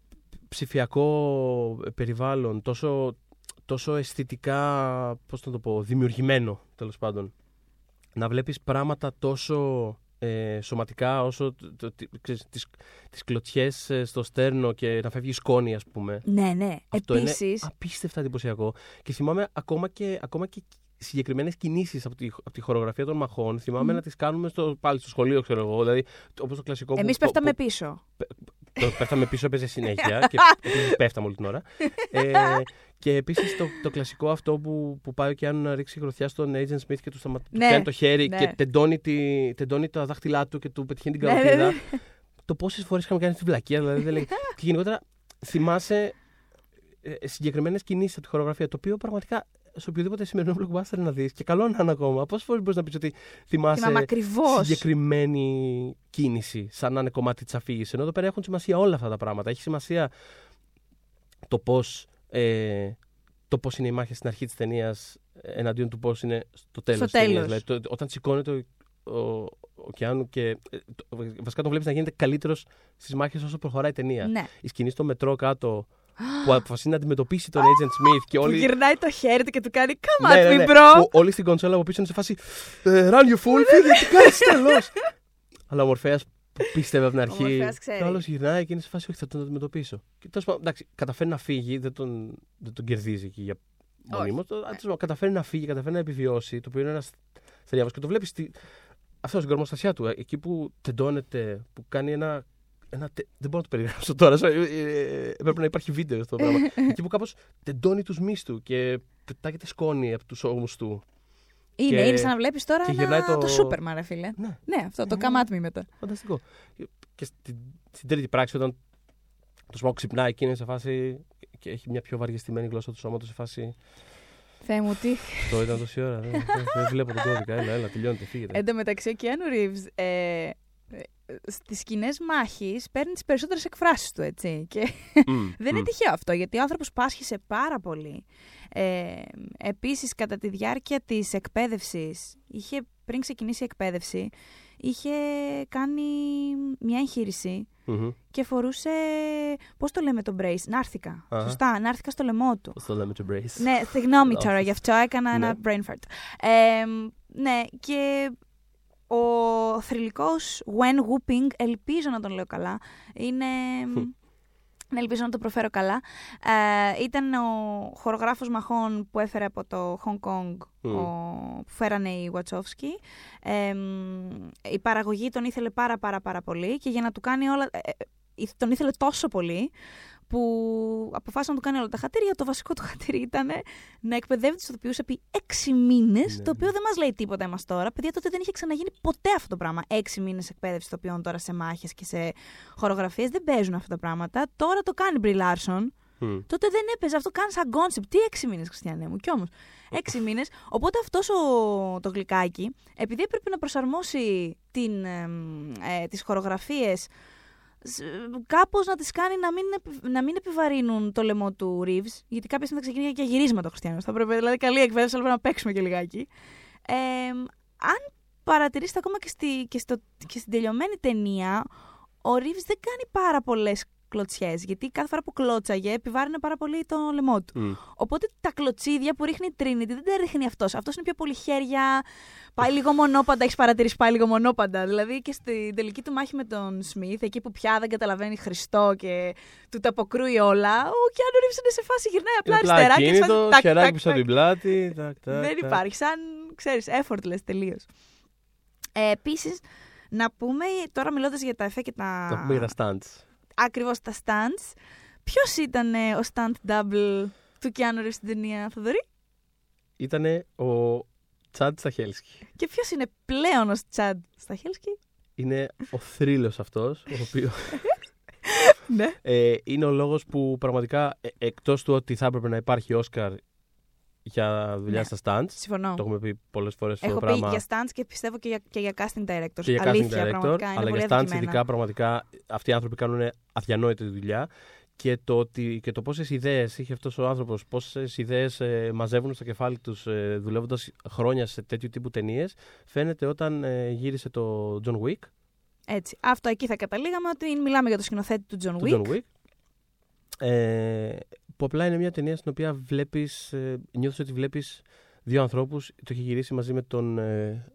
ψηφιακό περιβάλλον, τόσο, τόσο αισθητικά, πώς να το πω, δημιουργημένο τέλος πάντων. Να βλέπεις πράγματα τόσο ε, σωματικά όσο το, το, τι- ξέρεις, τις, τις κλωτσιές ε, στο στέρνο και να φεύγει σκόνη ας πούμε. Ναι, ναι. Αυτό Επίση. είναι απίστευτα εντυπωσιακό. Και θυμάμαι ακόμα και, ακόμα και συγκεκριμένες κινήσεις από τη, από τη χορογραφία των μαχών. Θυμάμαι Μμ. να τις κάνουμε στο, πάλι στο σχολείο, ξέρω εγώ. Δηλαδή, όπως το κλασικό. που- Εμείς που- πέφταμε που- πίσω. Το πέφταμε πίσω, έπαιζε συνέχεια. και επίσης πέφταμε όλη την ώρα. Ε, και επίσης το, το κλασικό αυτό που, που πάει ο Κιάνου να ρίξει γροθιά στον Agent Smith και του σταμα... του Ναι, πιάνει το χέρι ναι. και τεντώνει, τη, τεντώνει τα δάχτυλά του και του πετυχαίνει την Ναι, ναι, καροτίδα. ναι. το πόσες φορές είχαμε κάνει αυτή τη βλακία, δηλαδή δεν λέει. και γενικότερα θυμάσαι ε, συγκεκριμένες κινήσεις από τη χορογραφία, το οποίο πραγματικά σε οποιοδήποτε σημερινό blockbuster να δεις. Και καλό να είναι ακόμα. Πόσες φορές μπορείς να πεις ότι θυμάσαι Θυμάμαι ακριβώς. συγκεκριμένη κίνηση, σαν να είναι κομμάτι της αφήγησης. Ενώ εδώ πέρα έχουν σημασία όλα αυτά τα πράγματα. Έχει σημασία το πώς ε, το πώς είναι η μάχη στην αρχή της ταινίας εναντίον του πώς είναι στο τέλος Στο της ταινίας. τέλος. Δηλαδή, το- όταν σηκώνεται ο, ο, ο Κιάνου και. ε, το- βασικά τον βλέπεις να γίνεται καλύτερος στις μάχες όσο προχωράει η ταινία. Ναι. Η σκηνή στο μετρό κάτω που αποφασίζει να αντιμετωπίσει τον Agent Smith και Που όλοι. γυρνάει το χέρι του και του κάνει Come Ναι, at ναι, me, ναι. bro. Που όλοι στην κονσόλα από πίσω είναι σε φάση. «Ε, Run you fool, φύγε, τι κάνεις τέλο. Αλλά ο Μορφέας που πίστευε από την Ο αρχή. Μορφέας ξέρει. Και ο άλλο γυρνάει και είναι σε φάση, Όχι, θα τον αντιμετωπίσω. Και τέλος πάντων, εντάξει, καταφέρει να φύγει, δεν τον, δεν τον κερδίζει εκεί για μονίμως. Καταφέρει να φύγει, καταφέρει να επιβιώσει, το οποίο είναι ένας θρίαμβο. Και το βλέπεις αυτός στην κορμοστασιά του, ε, εκεί που τεντώνεται, που κάνει ένα. Ένα τε- δεν μπορώ να το περιγράψω τώρα. ε, ε, ε, Πρέπει να υπάρχει βίντεο αυτό το πράγμα. εκεί που κάπως τεντώνει τους μυς του και πετάγεται σκόνη από τους ώμους του. Είναι, και- είναι σαν να βλέπει τώρα και ένα, γυρνάει το... το- Σούπερμαν, ρε φίλε. Ναι, Ναι, αυτό το Ε, Come at me μετά. φανταστικό. Και στην, στην τρίτη πράξη, όταν το Σμόκ ξυπνάει και είναι σε φάση. και έχει μια πιο βαριεστημένη γλώσσα του σώματος σε φάση. Θεέ μου, τι. Το ήταν τόση ώρα. Δεν, δεν- δεν βλέπω τον κώδικα. Έλα, έλα, τελειώνεται, φύγετε. Εν τω μεταξύ, ο Κιάνου Ρίβς ε, στις κοινέ μάχης παίρνεις τι περισσότερες εκφράσεις του, έτσι. Και Μμ, δεν είναι μμ. τυχαίο αυτό, γιατί ο άνθρωπος πάσχησε πάρα πολύ. Ε, Επίσης, κατά τη διάρκεια της εκπαίδευσης, είχε, πριν ξεκινήσει η εκπαίδευση, είχε κάνει μια εγχείρηση Μμμ. και φορούσε. Πώς το λέμε το brace, Νάρθηκα. Αχα. Σωστά, νάρθηκα στο λαιμό του. Πώς το λέμε, το brace. Ναι, συγγνώμη τώρα, Λάθος. γι' αυτό έκανα ένα Ναι. brain fart. Ε, ναι, και ο θρηλυκός Wen Whooping, ελπίζω να τον λέω καλά, είναι... Ναι, ελπίζω να το προφέρω καλά. Ε, ήταν ο χορογράφος μαχών που έφερε από το Hong Kong, Μμ. ο, που φέρανε οι Wachowski. Ε, μ, η παραγωγή τον ήθελε πάρα πάρα πάρα πολύ και για να του κάνει όλα... ε, ε, τον ήθελε τόσο πολύ που αποφάσισε να του κάνει όλα τα χατήρια. Το βασικό του χατήρι ήταν να εκπαιδεύει τους ηθοποιούς επί έξι μήνες, Ναι. το οποίο δεν μας λέει τίποτα εμάς τώρα. Παιδιά, τότε δεν είχε ξαναγίνει ποτέ αυτό το πράγμα. Έξι μήνες εκπαίδευση ηθοποιών τώρα σε μάχες και σε χορογραφίες. Δεν παίζουν αυτά τα πράγματα. Τώρα το κάνει Μπρι Λάρσον. Μμ. Τότε δεν έπαιζε αυτό καν σαν κόνσεπτ. Τι έξι μήνες, Χριστιανέ μου, κι όμως. Έξι μήνες. Οπότε αυτός το γλυκάκι, επειδή έπρεπε να προσαρμόσει την, εμ, ε, τις χορογραφίες σ- κάπως να τις κάνει να μην, επι- να μην επιβαρύνουν το λαιμό του Reeves, γιατί κάποια στιγμή θα ξεκινήσει και γυρίσματα ο Χριστιανός. Θα πρέπει, δηλαδή καλή εκπαίδευση, αλλά πρέπει να παίξουμε και λιγάκι. Ε, αν παρατηρήσετε ακόμα και, στη, και, στο, και στην τελειωμένη ταινία, ο Reeves δεν κάνει πάρα πολλές κλωτσιές, γιατί κάθε φορά που κλώτσαγε επιβάρυνε πάρα πολύ το λαιμό του. Μμ. Οπότε τα κλωτσίδια που ρίχνει η Trinity δεν τα ρίχνει αυτός. Αυτός είναι πιο πολύ χέρια. Πάει λίγο μονόπαντα. Έχεις παρατηρήσει, πάει λίγο μονόπαντα. Δηλαδή και στην τελική του μάχη με τον Σμιθ, εκεί που πια δεν καταλαβαίνει Χριστό και του τα αποκρούει όλα, ο Κιάνου Ρίβς είναι σε φάση, γυρνάει απλά Είναι αριστερά και σε ακίνητο, φάση, τάκ, χεράκι τάκ, πίσω από τάκ. την πλάτη. τάκ, τάκ, Δεν τάκ. υπάρχει. Σαν, ξέρεις, effortless τελείως. Ε, Επίσης, να πούμε, τώρα μιλώντας για τα εφέ και τα. Να πούμε για τα stunts. Ακριβώς τα stunts. Ποιος ήταν ε, ο stunt double του Κιάνου Ρίβς στην ταινία, Θοδωρή; Ήτανε ο Τσάντ Σταχέλσκι. Και ποιος είναι πλέον ο Τσάντ Σταχέλσκι; Είναι ο θρύλος αυτός, ο οποίο Ναι. ε, είναι ο λόγος που πραγματικά ε, εκτός του ότι θα έπρεπε να υπάρχει Όσκαρ για δουλειά Ναι. στα stunts, Συμφωνώ. το έχουμε πει πολλές φορές αυτό Έχω το πει πράγμα. για stunts και πιστεύω και για, και για casting directors. και για casting Αλήθεια, director, πραγματικά. Είναι αλλά πολύ για stunts αδικημένα. ειδικά πραγματικά αυτοί οι άνθρωποι κάνουν αδιανόητη δουλειά και το, ότι, και το πόσες ιδέες είχε αυτός ο άνθρωπος, πόσες ιδέες ε, μαζεύουν στο κεφάλι τους ε, δουλεύοντας χρόνια σε τέτοιου τύπου ταινίες φαίνεται όταν ε, γύρισε το John Wick, Έτσι. Αυτό εκεί θα καταλήγαμε ότι μιλάμε για το σκηνοθέτη του John του Wick. John Wick ε, που απλά είναι μια ταινία στην οποία βλέπεις, ε, νιώθεις ότι βλέπεις δύο ανθρώπους, το έχει γυρίσει μαζί με τον ε,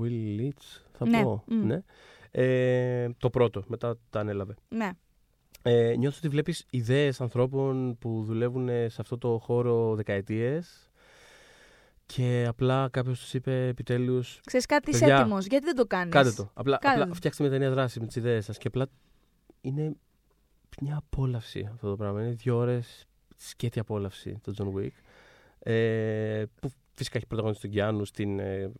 Will Leach, θα Ναι, πω, μμ. ναι. Ε, το πρώτο, μετά τα ανέλαβε. Ναι. Ε, νιώθω ότι βλέπεις ιδέες ανθρώπων που δουλεύουν σε αυτό το χώρο δεκαετίες και απλά κάποιος τους είπε επιτέλους Ξέρεις κάτι, είσαι Παιδιά, έτοιμος. Γιατί δεν το κάνεις; κάντε το. Απλά, Κάντε απλά το. φτιάξτε μια ταινία δράση με τις ιδέες σας και απλά είναι μια απόλαυση αυτό το πράγμα. Είναι δύο ώρες σκέτη απόλαυση το John Wick ε, που φυσικά έχει πρωταγωνιστεί τον Κιάνου στην, ε,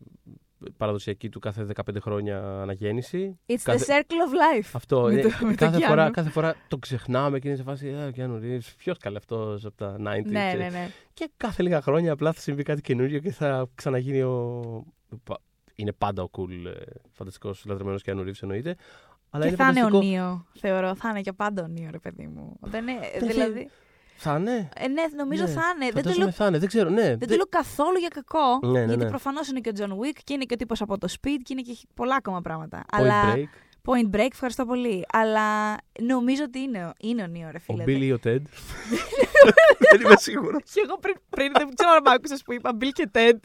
παραδοσιακή του κάθε 15 χρόνια αναγέννηση. It's Κάθε- the circle of life. Αυτό. Με είναι- το- με το κάθε, Keanu. φορά, κάθε φορά το ξεχνάμε και είναι σε φάση. Α, Keanu Reeves, ποιος καλέ αυτός από τα 90s. ναι, και- ναι, ναι. Και κάθε λίγα χρόνια απλά θα συμβεί κάτι καινούριο και θα ξαναγίνει ο. πα- Είναι πάντα ο cool, φανταστικός λατρεμένος Keanu Reeves εννοείται. Αλλά και είναι θα είναι ο φανταστικό. Νίο, θεωρώ. Θα είναι και πάντα ο Νίο, ρε παιδί μου. Δεν είναι, Δεν δηλαδή. Θα είναι; Ε, ναι, νομίζω Ναι, θα είναι. Δεν το, Φαντάζομαι λέω, θα είναι, δεν ξέρω. Ναι, δεν το λέω καθόλου για κακό. Ναι, ναι, γιατί ναι. προφανώς είναι και ο John Wick και είναι και ο τύπος από το Speed και είναι και πολλά ακόμα πράγματα. Point Αλλά. break. Point break, ευχαριστώ πολύ. Αλλά νομίζω ότι είναι, είναι ο Νίο, ρε Ο φίλε. Billy ή ο Ted. Δεν είμαι σίγουρος. Και εγώ πριν, πριν δεν ξέρω αν μ' άκουσες που είπα Bill και Ted.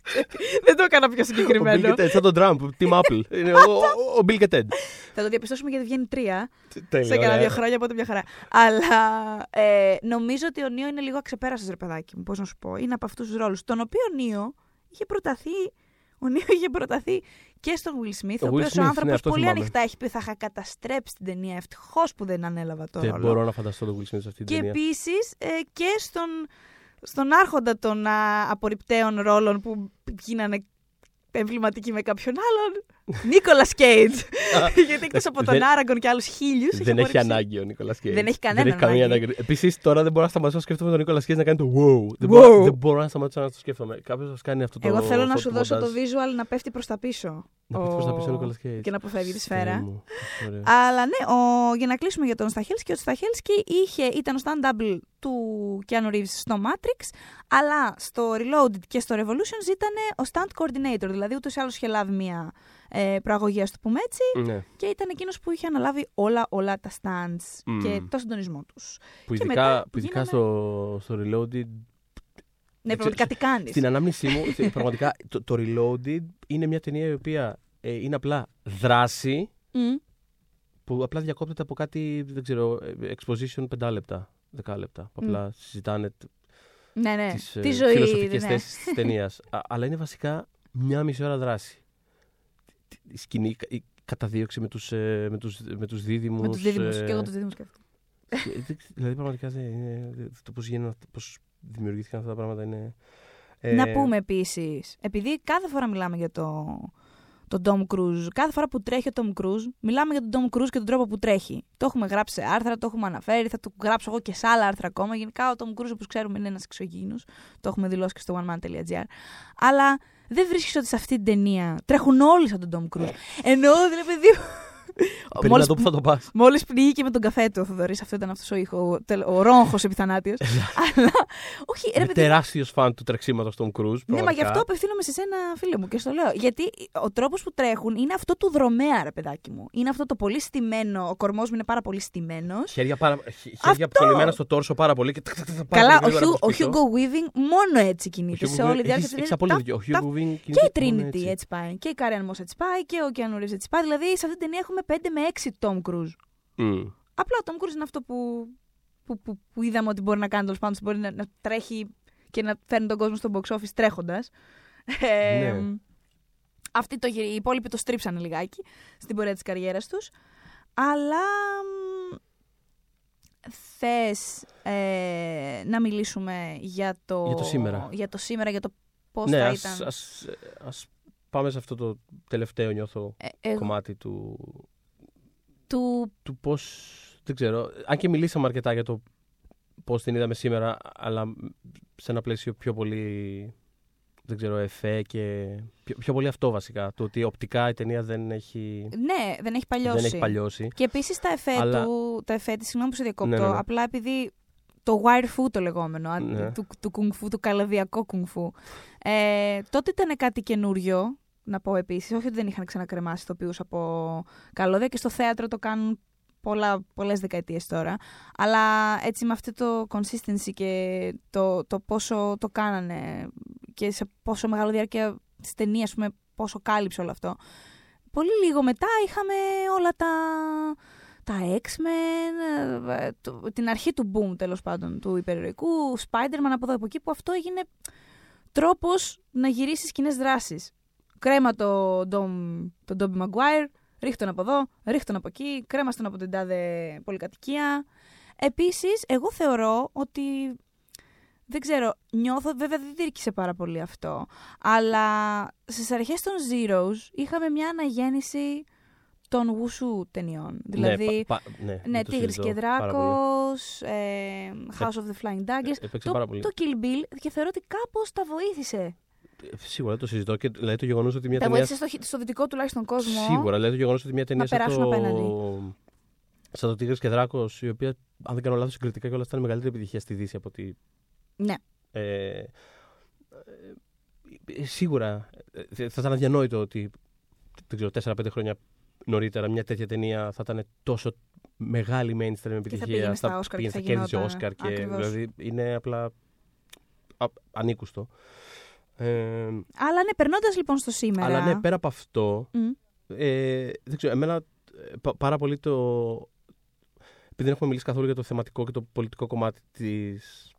δεν το έκανα πιο Ο Bill συγκεκριμένο. και Ted, σαν τον Trump, Team Apple. Είναι ο, ο, ο Bill και Ted. Θα το διαπιστώσουμε γιατί βγαίνει τρία Τέλεια, σε κανένα ωραία. δύο χρόνια, οπότε μια χαρά. Αλλά ε, νομίζω ότι ο Νίο είναι λίγο αξεπέραστο, ρε παιδάκι μου. Πώς να σου πω. Είναι από αυτούς τους ρόλους. Τον οποίο ο Νίο είχε προταθεί. Ο Νίο είχε προταθεί και στον Will Smith, ο, Ο Will οποίος Smith, ο ναι, άνθρωπος αυτό πολύ θυμάμαι. ανοιχτά έχει πει θα είχα καταστρέψει την ταινία. Ευτυχώς που δεν ανέλαβα το Δεν ρόλο. μπορώ να φανταστώ τον Will Smith σε αυτή την Και ταινία. επίσης ε, και στον, στον άρχοντα των α, απορριπταίων ρόλων που γίνανε εμβληματικοί με κάποιον άλλον. Νίκολα Κέιτ. Γιατί εκτός από τον δεν- Άραγκον και άλλους χίλιους. Δεν έχει ανάγκη ο Νίκολα Κέιτ. Δεν έχει κανένα Δεν έχει καμία ανάγκη. ανάγκη. Επίσης, τώρα δεν μπορώ να σταματήσω να σκέφτομαι τον Νίκολα Κέιτ να κάνει το wow. Δεν, Wow. μπορώ, δεν μπορώ να σταματήσω να το σκέφτομαι. Κάποιος θα κάνει αυτό το. Εγώ θέλω να αυτό σου δώσω το μοντάζ. visual να πέφτει προς τα πίσω. Να πέφτει προς τα πίσω ο Ο- Νίκολας Κέιτ. Και να αποφεύγει τη Θεέ σφαίρα. μου, ωραία. Αλλά ναι, ο, για να κλείσουμε για τον Σταχέλσκι, ο Σταχέλσκι είχε, ήταν ο stand-double του Keanu Reeves στο Matrix, αλλά στο Reloaded και στο Revolutions ήταν ο stunt coordinator, δηλαδή ούτως ή άλλως είχε λάβει μια ε, προαγωγή, ας το πούμε έτσι, Ναι. και ήταν εκείνος που είχε αναλάβει όλα, όλα τα stunts Μμμ. και το συντονισμό τους. Που Και ειδικά, μετά που ειδικά γίνανε- στο, στο Reloaded. Ναι, πραγματικά τι κάνεις. Στην ανάμνησή μου, θε- πραγματικά το, το Reloaded είναι μια ταινία η οποία ε, είναι απλά δράση Μμ. που απλά διακόπτεται από κάτι, δεν ξέρω, ε, exposition 5 λεπτά, 10 λεπτά. Που απλά συζητάνε τ- Ναι, ναι, τις τη ε, ζωή. φιλοσοφικές ναι. θέσεις της ταινίας. Α, αλλά είναι βασικά μια μισή ώρα δράση. Η σκηνή, η καταδίωξη με τους, ε, με τους, με τους δίδυμους. Με τους δίδυμους. ε, Και εγώ τους δίδυμους σκέφτομαι. και δεν- δηλαδή πραγματικά δεν είναι, το πώς, γίνανε, πώς δημιουργήθηκαν αυτά τα πράγματα είναι... ε, Να πούμε επίσης, επειδή κάθε φορά μιλάμε για το, τον Tom Cruise, κάθε φορά που τρέχει ο Tom Cruise, μιλάμε για τον Tom Cruise και τον τρόπο που τρέχει. Το έχουμε γράψει σε άρθρα, το έχουμε αναφέρει, θα το γράψω εγώ και σε άλλα άρθρα ακόμα. Γενικά ο Tom Cruise, όπως ξέρουμε, είναι ένας εξωγήινος. Το έχουμε δηλώσει και στο oneman.gr. Αλλά δεν βρίσκεις ότι σε αυτή την ταινία τρέχουν όλοι σαν τον Tom Cruise. Ενώ δηλαδή. Περίμενα Μόλις, το που θα το πας. μόλις πνίγηκε με τον καφέ του ο Θοδωρής, αυτό ήταν αυτός ο ήχος, ο, τελ- ο ρόγχος επιθανάτιος. Αλλά, όχι, ρε Είμαι παιδί, τεράστιος φαν του τρεξίματος των Κρούζ. ναι, μα γι' αυτό απευθύνομαι σε σένα, φίλε μου, και στο λέω. Γιατί ο τρόπος που τρέχουν είναι αυτό του δρομέα, ρε παιδάκι μου. Είναι αυτό το πολύ στημένο. Ο κορμός μου είναι πάρα πολύ στημένος. Χέρια, πάρα, χέρια Αυτό! κολλημένα στο τόρσο πάρα πολύ. Και... πάρα Καλά, πολύ ο, γρήγορα Hugh, ο προς πίσω. Hugo Weaving μόνο έτσι Ο κινείται Hugo σε Weaving- όλη τη διάρκεια έχεις- της έχεις ταινίας. απόλυτο Τα- δίκιο. Ο τα- Hugh Weaving Και η κινείται μόνο Trinity έτσι. πάει. Και η Karen Moss έτσι πάει. Και ο Keanu Reeves έτσι πάει. Δηλαδή σε αυτή την ταινία έχουμε 5 με 6 Tom Cruise. Μμ. Απλά ο Tom Cruise είναι αυτό που, που, που, που είδαμε ότι μπορεί να κάνει τέλος πάντων. Μπορεί να, να τρέχει και να φέρνει τον κόσμο στο box office τρέχοντας. Ε, Ναι. Αυτοί το, γυρι- οι υπόλοιποι το στρίψανε λιγάκι στην πορεία της καριέρας τους. Αλλά μ, θες ε, να μιλήσουμε για το, Για το σήμερα. για το σήμερα, για το πώς Ναι, θα ας, ήταν; ας, ας πάμε σε αυτό το τελευταίο νιώθω Ε, εγώ- κομμάτι του, του του πώς, δεν ξέρω, αν και μιλήσαμε αρκετά για το πώς την είδαμε σήμερα, αλλά σε ένα πλαίσιο πιο πολύ, δεν ξέρω, εφέ και πιο, πιο πολύ αυτό βασικά, το ότι οπτικά η ταινία δεν έχει, Ναι, δεν έχει παλιώσει. δεν έχει παλιώσει. Και επίσης τα εφέ Αλλά- του, τα εφέ της, συγγνώμη που σε διακόπτω, Ναι, ναι, ναι. απλά επειδή το wire fu το λεγόμενο, αν- Ναι. του, του kung fu, του καλαδιακό kung fu, ε, τότε ήταν κάτι καινούριο, να πω επίσης, όχι ότι δεν είχαν ξανακρεμάσει ηθοποιούς από καλώδια και στο θέατρο το κάνουν πολλά, πολλές δεκαετίες τώρα, αλλά έτσι με αυτό το consistency και το, το πόσο το κάνανε και σε πόσο μεγάλο διάρκεια της ταινίας, ας πούμε, πόσο κάλυψε όλο αυτό. Πολύ λίγο μετά είχαμε όλα τα, τα X-Men, ε, το- την αρχή του boom τέλος πάντων του υπερηρωικού, Spider-Man από εδώ από εκεί που αυτό έγινε τρόπος να γυρίσεις σκηνές δράσεις. Κρέμα το Dom, το Dobby Maguire, ρίχτον από εδώ, ρίχτον από εκεί, κρέμαστον από την τάδε πολυκατοικία. Επίσης, εγώ θεωρώ ότι δεν ξέρω, νιώθω, βέβαια δεν δίρκησε πάρα πολύ αυτό, αλλά στις αρχές των Zeros είχαμε μια αναγέννηση των Wushu ταινιών. Δηλαδή, ναι, πα, πα, ναι, ναι το Τίγρης συζητώ και πάρα πολύ. Δράκος, ε, House of the Flying Daggers. Ε, έπαιξε το, πάρα πολύ. το Kill Bill και θεωρώ ότι κάπως τα βοήθησε. Ε, Σίγουρα το συζητώ και δηλαδή το γεγονός ότι μια τα ταινία. βοήθησε στο, στο δυτικό τουλάχιστον κόσμο. Σίγουρα, δηλαδή το γεγονός ότι μια ταινία σαν περάσουν το. απέναντι. Σαν το Τίγρης και Δράκος, η οποία, αν δεν κάνω λάθος, συγκριτικά και όλα ήταν μεγαλύτερη επιτυχία στη Δύση από ότι. Ναι. Ε, ε, ε, σίγουρα ε, θα ήταν αδιανόητο ότι δεν ξέρω, 4-5 χρόνια νωρίτερα μια τέτοια ταινία θα ήταν τόσο μεγάλη mainstream επιτυχία. πήγαινε στα Όσκαρ και πήγαινε, θα θα κέρδιζε γινόταν. Όσκαρ και Ακριβώς. δηλαδή είναι απλά α, ανήκουστο. Ε, Αλλά ναι, περνώντας λοιπόν στο σήμερα. αλλά ναι, πέρα από αυτό, Μμ. ε, δεν ξέρω, εμένα ε, πα- πάρα πολύ το. Επειδή δεν έχουμε μιλήσει καθόλου για το θεματικό και το πολιτικό κομμάτι της,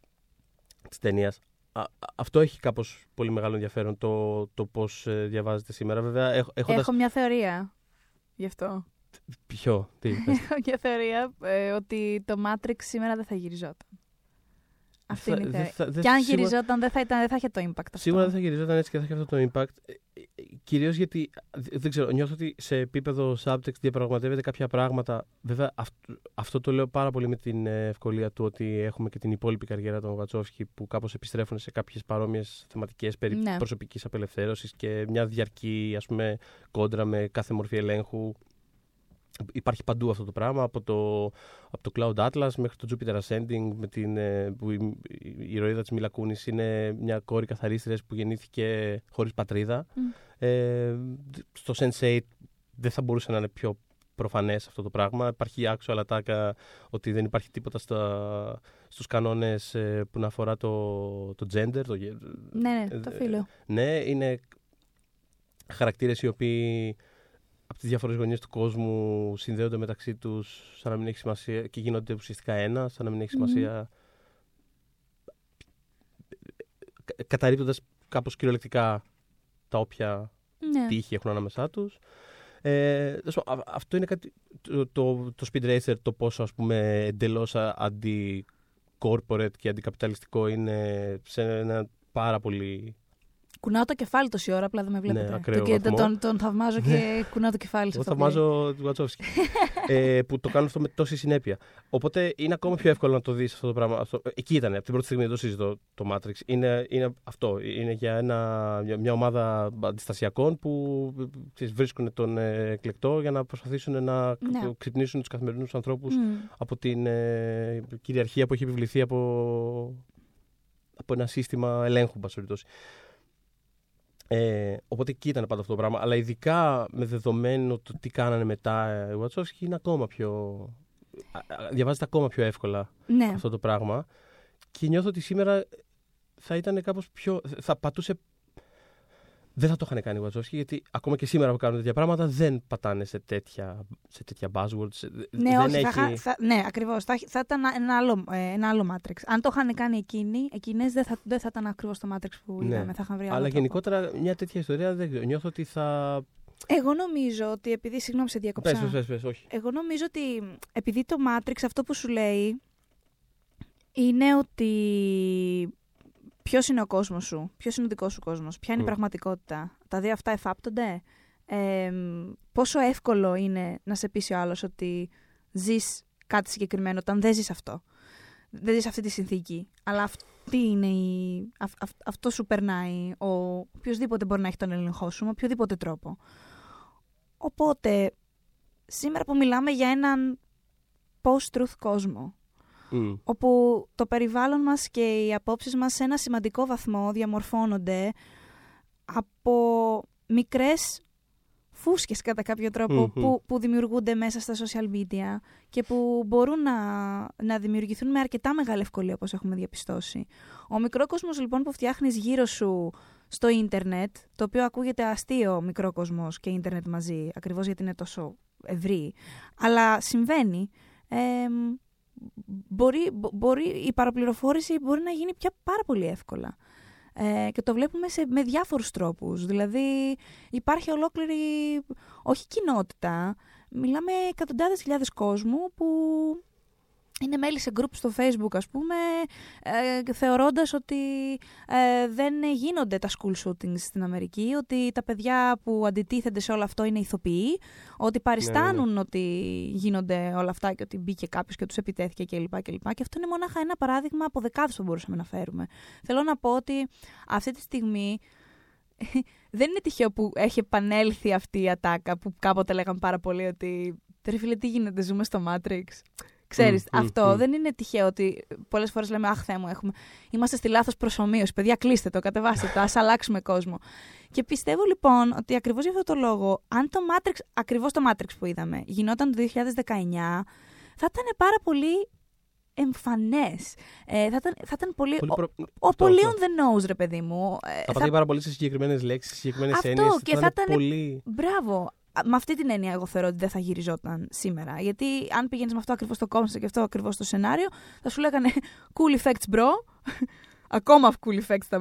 της ταινίας. αυτό έχει κάπως πολύ μεγάλο ενδιαφέρον το, το πώς ε, διαβάζεται σήμερα. Βέβαια, έχ, έχοντας... Έχω μια θεωρία γι' αυτό. Ποιο, τι, πες. Έχω μια θεωρία ε, ότι το Matrix σήμερα δεν θα γυριζόταν. Αυτή Θα- είναι η δεν θεωρία. θα- δεν- Και αν σίγουρα- γυριζόταν δεν θα, ήταν, δεν θα είχε το impact αυτό. Σίγουρα δεν θα γυριζόταν έτσι και θα είχε αυτό το impact. Κυρίως γιατί, ε, δεν ξέρω, νιώθω ότι σε επίπεδο subtext διαπραγματεύεται κάποια πράγματα. Βέβαια, αυτό, αυτό το λέω πάρα πολύ με την ε, ευκολία του ότι έχουμε και την υπόλοιπη καριέρα των Βατσόφσκι που κάπως επιστρέφουν σε κάποιες παρόμοιες θεματικές περί Ναι. προσωπικής απελευθέρωσης και μια διαρκή ας πούμε, κόντρα με κάθε μορφή ελέγχου. Υπάρχει παντού αυτό το πράγμα, από το, από το Cloud Atlas μέχρι το Jupiter Ascending, με την, ε, που η, η ηρωίδα της Μίλα Κούνης είναι μια κόρη καθαρίστριας που γεννήθηκε χωρίς πατρίδα. Μμ. Ε, στο Sense8 δεν θα μπορούσε να είναι πιο προφανές αυτό το πράγμα. Υπάρχει άξιο αλατάκα ότι δεν υπάρχει τίποτα στα, στους κανόνες ε, που να αφορά το, το gender. Το, γε- Ναι, ναι, το ε, φίλο. ναι, είναι χαρακτήρες οι οποίοι από τις διάφορες γωνίες του κόσμου συνδέονται μεταξύ τους σαν να μην έχει σημασία και γίνονται ουσιαστικά ένα, σαν να μην έχει Μμμ. σημασία κα- καταρρίπτοντας κάπως κυριολεκτικά τα όποια Ναι. τύχη έχουν ανάμεσά τους. Ε, τέλος πάντων, α- αυτό είναι κάτι, το, το, το Speed Racer, το πόσο ας πούμε εντελώς α- αντι-corporate και αντικαπιταλιστικό είναι σε ένα πάρα πολύ Κουνάω το κεφάλι τόση ώρα, απλά δεν με βλέπετε. Ναι, ακραίο τον, και- βαθμό. τον, τον θαυμάζω και κουνάω το κεφάλι σε Εγώ αυτό που λέει. θαυμάζω του Βατσόφσκι. ε, που το κάνουν αυτό με τόση συνέπεια. Οπότε είναι ακόμα πιο εύκολο να το δεις αυτό το πράγμα. Αυτό, ε, εκεί ήταν, από την πρώτη στιγμή δεν το συζητώ το Matrix. Είναι, είναι αυτό. Είναι για, ένα, για μια ομάδα αντιστασιακών που ε, ξέρεις, βρίσκουν τον ε, εκλεκτό για να προσπαθήσουν να Ναι. ξυπνήσουν τους καθημερινούς ανθρώπους Μμ. από την ε, κυριαρχία που έχει επιβληθεί από, από ένα σύστημα ελέγχου, εν πάση περιπτώσει. Ε, οπότε εκεί ήταν πάντα αυτό το πράγμα. Αλλά ειδικά με δεδομένο το τι κάνανε μετά ε, οι Βατσόφσκι είναι ακόμα πιο. α, α, Διαβάζεται ακόμα πιο εύκολα Ναι. αυτό το πράγμα. Και νιώθω ότι σήμερα θα ήταν κάπως πιο. θα πατούσε. Δεν θα το είχαν κάνει οι Βατσόφσκι, γιατί ακόμα και σήμερα που κάνουν τέτοια πράγματα δεν πατάνε σε τέτοια, σε τέτοια buzzwords. σε- Ναι, δεν όχι, έχει... θα, είχα- θα, ναι, ακριβώς. Θα, έχει- θα ήταν ένα άλλο, ε, ένα άλλο Matrix. Αν το είχαν κάνει εκείνοι, εκείνες δεν θα, δεν θα ήταν ακριβώς το Matrix που Ναι. είδαμε. Θα είχαν βρει άλλο Αλλά τρόπο. γενικότερα μια τέτοια ιστορία δεν ξέρω. Νιώθω ότι θα. Εγώ νομίζω ότι επειδή. Συγγνώμη, σε διακόψα. Πες, πες, πες, πες, όχι. Εγώ νομίζω ότι επειδή το Matrix αυτό που σου λέει είναι ότι ποιος είναι ο κόσμος σου, ποιος είναι ο δικός σου κόσμος, ποια είναι η Μμ. πραγματικότητα; Τα δύο αυτά εφάπτονται; Ε, πόσο εύκολο είναι να σε πείσει ο άλλος ότι ζεις κάτι συγκεκριμένο όταν δεν ζεις αυτό; Δεν ζεις αυτή τη συνθήκη. Αλλά αυτή είναι η, αυ- αυ- αυτό σου περνάει. Ο, οποιοδήποτε μπορεί να έχει τον έλεγχό σου με οποιοδήποτε τρόπο. Οπότε, σήμερα που μιλάμε για έναν post-truth κόσμο, Μμ. όπου το περιβάλλον μας και οι απόψεις μας σε ένα σημαντικό βαθμό διαμορφώνονται από μικρές φούσκες κατά κάποιο τρόπο Μμμ. που, που δημιουργούνται μέσα στα social media και που μπορούν να, να δημιουργηθούν με αρκετά μεγάλη ευκολία όπως έχουμε διαπιστώσει. Ο μικρό κόσμος λοιπόν που φτιάχνεις γύρω σου στο ίντερνετ, το οποίο ακούγεται αστείο μικρό κόσμος και ίντερνετ μαζί, ακριβώς γιατί είναι τόσο ευρύ, αλλά συμβαίνει, εμ, μπορεί, μπο- μπορεί, η παραπληροφόρηση μπορεί να γίνει πια πάρα πολύ εύκολα. Ε, και το βλέπουμε σε, με διάφορους τρόπους. Δηλαδή υπάρχει ολόκληρη, όχι κοινότητα, μιλάμε εκατοντάδες χιλιάδες κόσμου που είναι μέλη σε group στο facebook ας πούμε ε, θεωρώντας ότι ε, δεν γίνονται τα school shootings στην Αμερική ότι τα παιδιά που αντιτίθενται σε όλο αυτό είναι ηθοποιοί ότι παριστάνουν Ναι, ναι, ότι γίνονται όλα αυτά και ότι μπήκε κάποιος και τους επιτέθηκε κλπ. Και, και αυτό είναι μονάχα ένα παράδειγμα από δεκάδες που μπορούσαμε να φέρουμε. Θέλω να πω ότι αυτή τη στιγμή δεν είναι τυχαίο που έχει επανέλθει αυτή η ατάκα που κάποτε λέγαμε πάρα πολύ ότι «Ρε φίλε, τι γίνεται, ζούμε στο Matrix». Ξέρεις, Μμ, μμ, αυτό μμ. δεν είναι τυχαίο ότι πολλές φορές λέμε «Αχ, Θεέ μου, έχουμε... είμαστε στη λάθος προσωμείωση. Παιδιά, κλείστε το, κατεβάστε το, ας αλλάξουμε κόσμο». Και πιστεύω λοιπόν ότι ακριβώς για αυτό το λόγο, αν το Matrix, ακριβώς το Matrix που είδαμε, γινόταν το 2019, θα ήταν πάρα πολύ εμφανές. Ε, θα, ήταν, θα ήταν πολύ... Πολύ ο- προ- ο αυτό, πολύ αυτό. on the nose, ρε παιδί μου. Ε, Θα πατάει πάρα πολύ σε συγκεκριμένες λέξεις, σε συγκεκριμένες Αυτό, έννοιες. και θα ήταν- πολύ. Μπράβο. Α, Με αυτή την έννοια, εγώ θεωρώ ότι δεν θα γυριζόταν σήμερα. Γιατί αν πήγαινες με αυτό ακριβώς το κόμμα και αυτό ακριβώς το σενάριο, θα σου λέγανε cool effects, bro. ακόμα cool effects τα,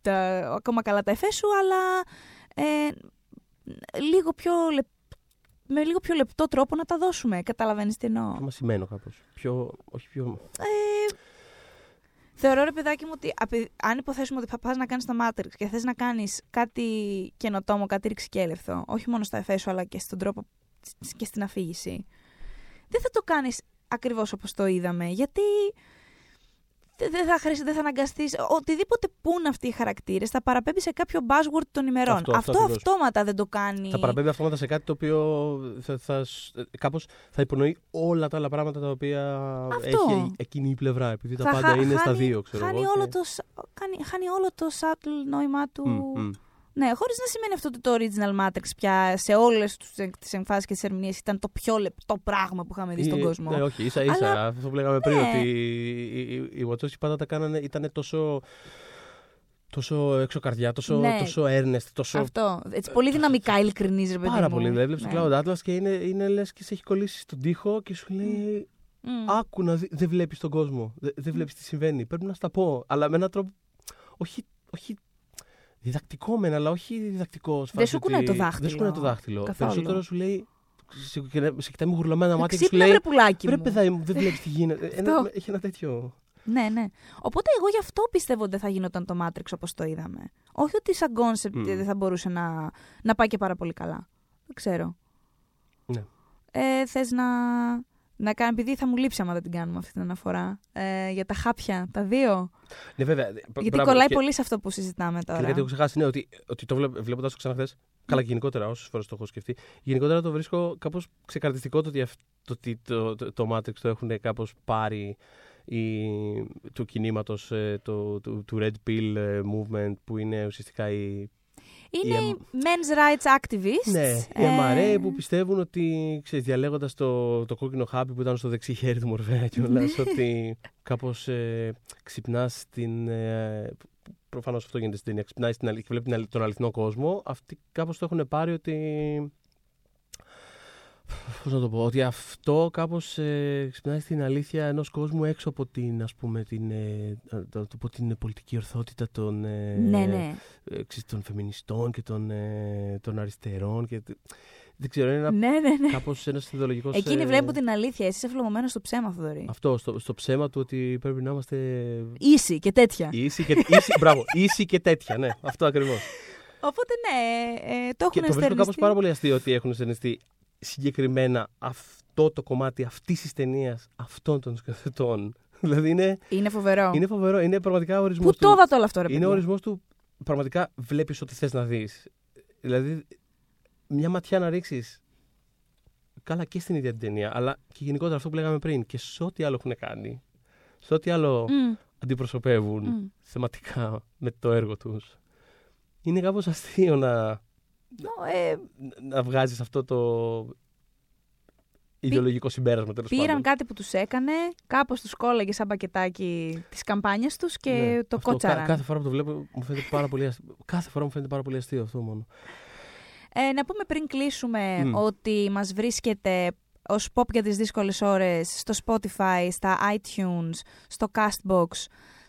τα, ακόμα καλά τα εφέ σου, αλλά ε, λίγο πιο λεπ- με λίγο πιο λεπτό τρόπο να τα δώσουμε. Καταλαβαίνεις τι εννοώ. Πιο μασημένο κάπως. Πιο. Όχι πιο. Ε, θεωρώ ρε παιδάκι μου ότι απε- αν υποθέσουμε ότι θα πας να κάνεις το Matrix και θες να κάνεις κάτι καινοτόμο, κάτι ρηξικέλευθο, όχι μόνο στα εφέ σου αλλά και στον τρόπο και στην αφήγηση, δεν θα το κάνεις ακριβώς όπως το είδαμε, γιατί δεν δεν θα, χρειάζεται, δεν θα αναγκαστείς, οτιδήποτε πούν αυτοί οι χαρακτήρες θα παραπέμπει σε κάποιο buzzword των ημερών. Αυτό, αυτό αυτό ακριβώς. αυτόματα δεν το κάνει. Θα παραπέμπει αυτόματα σε κάτι το οποίο θα, θα, σ- ε, κάπως θα υπονοεί όλα τα άλλα πράγματα τα οποία Αυτό. έχει εκείνη η πλευρά. Επειδή τα Θα πάντα χα- είναι στα χάνει- δύο, ξέρω χάνει, εγώ. όλο και- το, σ- κάνει, χάνει όλο το subtle νόημά του. Μμ, μμ. Ναι, χωρίς να σημαίνει αυτό ότι το original Matrix πια σε όλες τις εμφάσεις και τις ερμηνείες ήταν το πιο λεπτό πράγμα που είχαμε δει στον Ή- κόσμο. Ναι, όχι, ίσα ίσα. Αλλά- Αυτό που λέγαμε πριν, Ναι. ότι οι, οι, οι Wachowski πάντα τα κάνανε, ήταν τόσο, τόσο έξω καρδιά, τόσο, Ναι. τόσο earnest, τόσο Αυτό. Έτσι, πολύ δυναμικά ειλικρινή, ρε παιδί πάρα μου. πολύ. Δηλαδή, βλέπεις Ναι. το Cloud Atlas και είναι, είναι λες και σε έχει κολλήσει στον τοίχο και σου λέει Μμ. άκου να δει, δεν βλέπεις τον κόσμο, δεν, δεν βλέπεις τι συμβαίνει. Πρέπει να στα πω, αλλά με έναν τρόπο, όχι, όχι διδακτικό μεν, αλλά όχι διδακτικό. σε Δεν φάση σου κουνάει ότι- το δάχτυλο. Δεν σου κουνάει το δάχτυλο. Καθόλου. Περισσότερο σου λέει, σε, σε κοιτάει με γουρλωμένα μάτια και σου Ξύπνα, λέει βρε πουλάκι Βρε μου. παιδάκι μου, δεν βλέπεις τι γίνεται. Ένα- Αυτό. έχει ένα τέτοιο. Ναι, ναι. Οπότε εγώ γι' αυτό πιστεύω ότι δεν θα γινόταν το Matrix όπως το είδαμε. Όχι ότι σαν concept Μμ. δεν θα μπορούσε να, να πάει και πάρα πολύ καλά. Δεν ξέρω. Ναι. Ε, Θες να, να κάνω, επειδή θα μου λείψει άμα δεν την κάνουμε αυτή την αναφορά. Ε, για τα χάπια, τα δύο. Ναι, βέβαια. Γιατί μπράβο, κολλάει και- πολύ σε αυτό που συζητάμε Και τώρα. κάτι έχω ξεχάσει, ναι, ότι, ότι το βλέποντας το ξανά χθες, Καλά, και γενικότερα, όσες φορές το έχω σκεφτεί. Γενικότερα το βρίσκω κάπως ξεκαρδιστικό το ότι, αυ- το, ότι το, το, το Matrix το έχουν κάπως πάρει η, του κινήματος το, του, του Red Pill ε, movement που είναι ουσιαστικά η, Είναι η οι men's rights activists. Ναι, οι Ε, MRA που πιστεύουν ότι, ξέρεις, διαλέγοντας το, το κόκκινο χάπι που ήταν στο δεξί χέρι του Μορφέα κιόλας, ότι κάπως ε, ξυπνάς την... Ε, προφανώς αυτό γίνεται στην ταινία, ξυπνάει στην αλήθεια και βλέπει την αλη- τον αληθινό κόσμο. Αυτοί κάπως το έχουν πάρει ότι... Πώς να το πω, ότι αυτό κάπως ε, ξυπνάει στην αλήθεια ενός κόσμου έξω από την, ας πούμε, την, ε, το, το πω, την πολιτική ορθότητα των, ε, Ναι, ναι. ε, ξέρεις, των φεμινιστών και των, ε, των αριστερών. Και, δεν ξέρω, είναι ένα, Ναι, ναι, ναι. κάπως ένας ιδεολογικός... Εκείνοι ε, βλέπουν την αλήθεια. Εσύ είσαι φλεγωμένο στο ψέμα, Θοδωρή. Αυτό, στο, στο ψέμα του ότι πρέπει να είμαστε Ίση και τέτοια. ίσοι και, ίσοι, μπράβο, ίσοι και τέτοια, ναι, αυτό ακριβώς. Οπότε ναι, ε, το και έχουν το βρίσκω κάπως εστερνιστεί. πάρα πολύ αστείο ότι έχουν στερνιστεί συγκεκριμένα αυτό το κομμάτι αυτής της ταινίας αυτών των σκηνοθετών. δηλαδή είναι, Είναι φοβερό. είναι φοβερό, είναι πραγματικά ορισμός Πού του... το είδατε όλο αυτό, ρε Είναι παιδιά; ο ορισμός του πραγματικά βλέπεις ό,τι θες να δεις. Δηλαδή, μια ματιά να ρίξεις καλά και στην ίδια την ταινία, αλλά και γενικότερα αυτό που λέγαμε πριν και σε ό,τι άλλο έχουν κάνει, σε ό,τι άλλο Μμ, αντιπροσωπεύουν μμ. θεματικά με το έργο τους. Είναι κάπως αστείο να, Ε, να βγάζεις αυτό το ιδεολογικό συμπέρασμα τέλος πήραν πάντων. κάτι που τους έκανε, κάπως τους κόλλαγε σαν πακετάκι τις καμπάνιες τους και Ναι, το αυτό, κότσαραν. κα- κάθε φορά που το βλέπω μου φαίνεται πάρα πολύ αστείο. Κάθε φορά μου φαίνεται πάρα πολύ αστείο αυτό μόνο. Ε, να πούμε πριν κλείσουμε Μμ. ότι μας βρίσκεται ως pop για τις δύσκολες ώρες στο Spotify, στα iTunes, στο Castbox,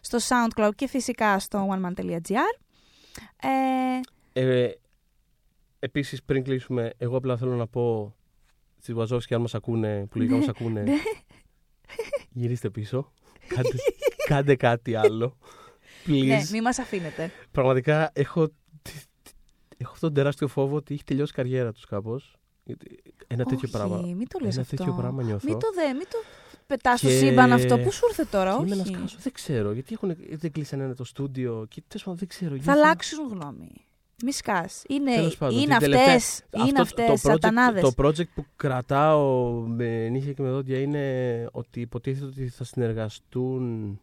στο SoundCloud και φυσικά στο oneman.gr. Ε, Ε, Επίσης, πριν κλείσουμε, εγώ απλά θέλω να πω στη Βαζόφσκι, αν μας ακούνε, που λογικά μας ακούνε, Ναι. Γυρίστε πίσω. Κάντε, κάντε κάτι άλλο. Please. Ναι, μη μας αφήνετε. Πραγματικά έχω, έχω αυτόν τον τεράστιο φόβο ότι έχει τελειώσει η καριέρα τους κάπως. Ένα τέτοιο Όχι, πράγμα. Μην το λες Ένα αυτό. τέτοιο πράγμα νιώθω. Μην το δε, μην το πετάς στο Και- σύμπαν αυτό. Πού σου ήρθε τώρα, Και είμαι να όχι. σκάσω, δεν ξέρω. Γιατί έχουν, δεν κλείσανε ένα το στούντιο. Και τέλος πάντων δεν ξέρω. Θα νιώθω- αλλάξουν γνώμη. Μη σκάς. Είναι, Τέλος πάντων, είναι την αυτές, τελευταία- είναι Αυτό αυτές, το project, σατανάδες. το project που κρατάω με νύχια και με δόντια είναι ότι υποτίθεται ότι θα συνεργαστούν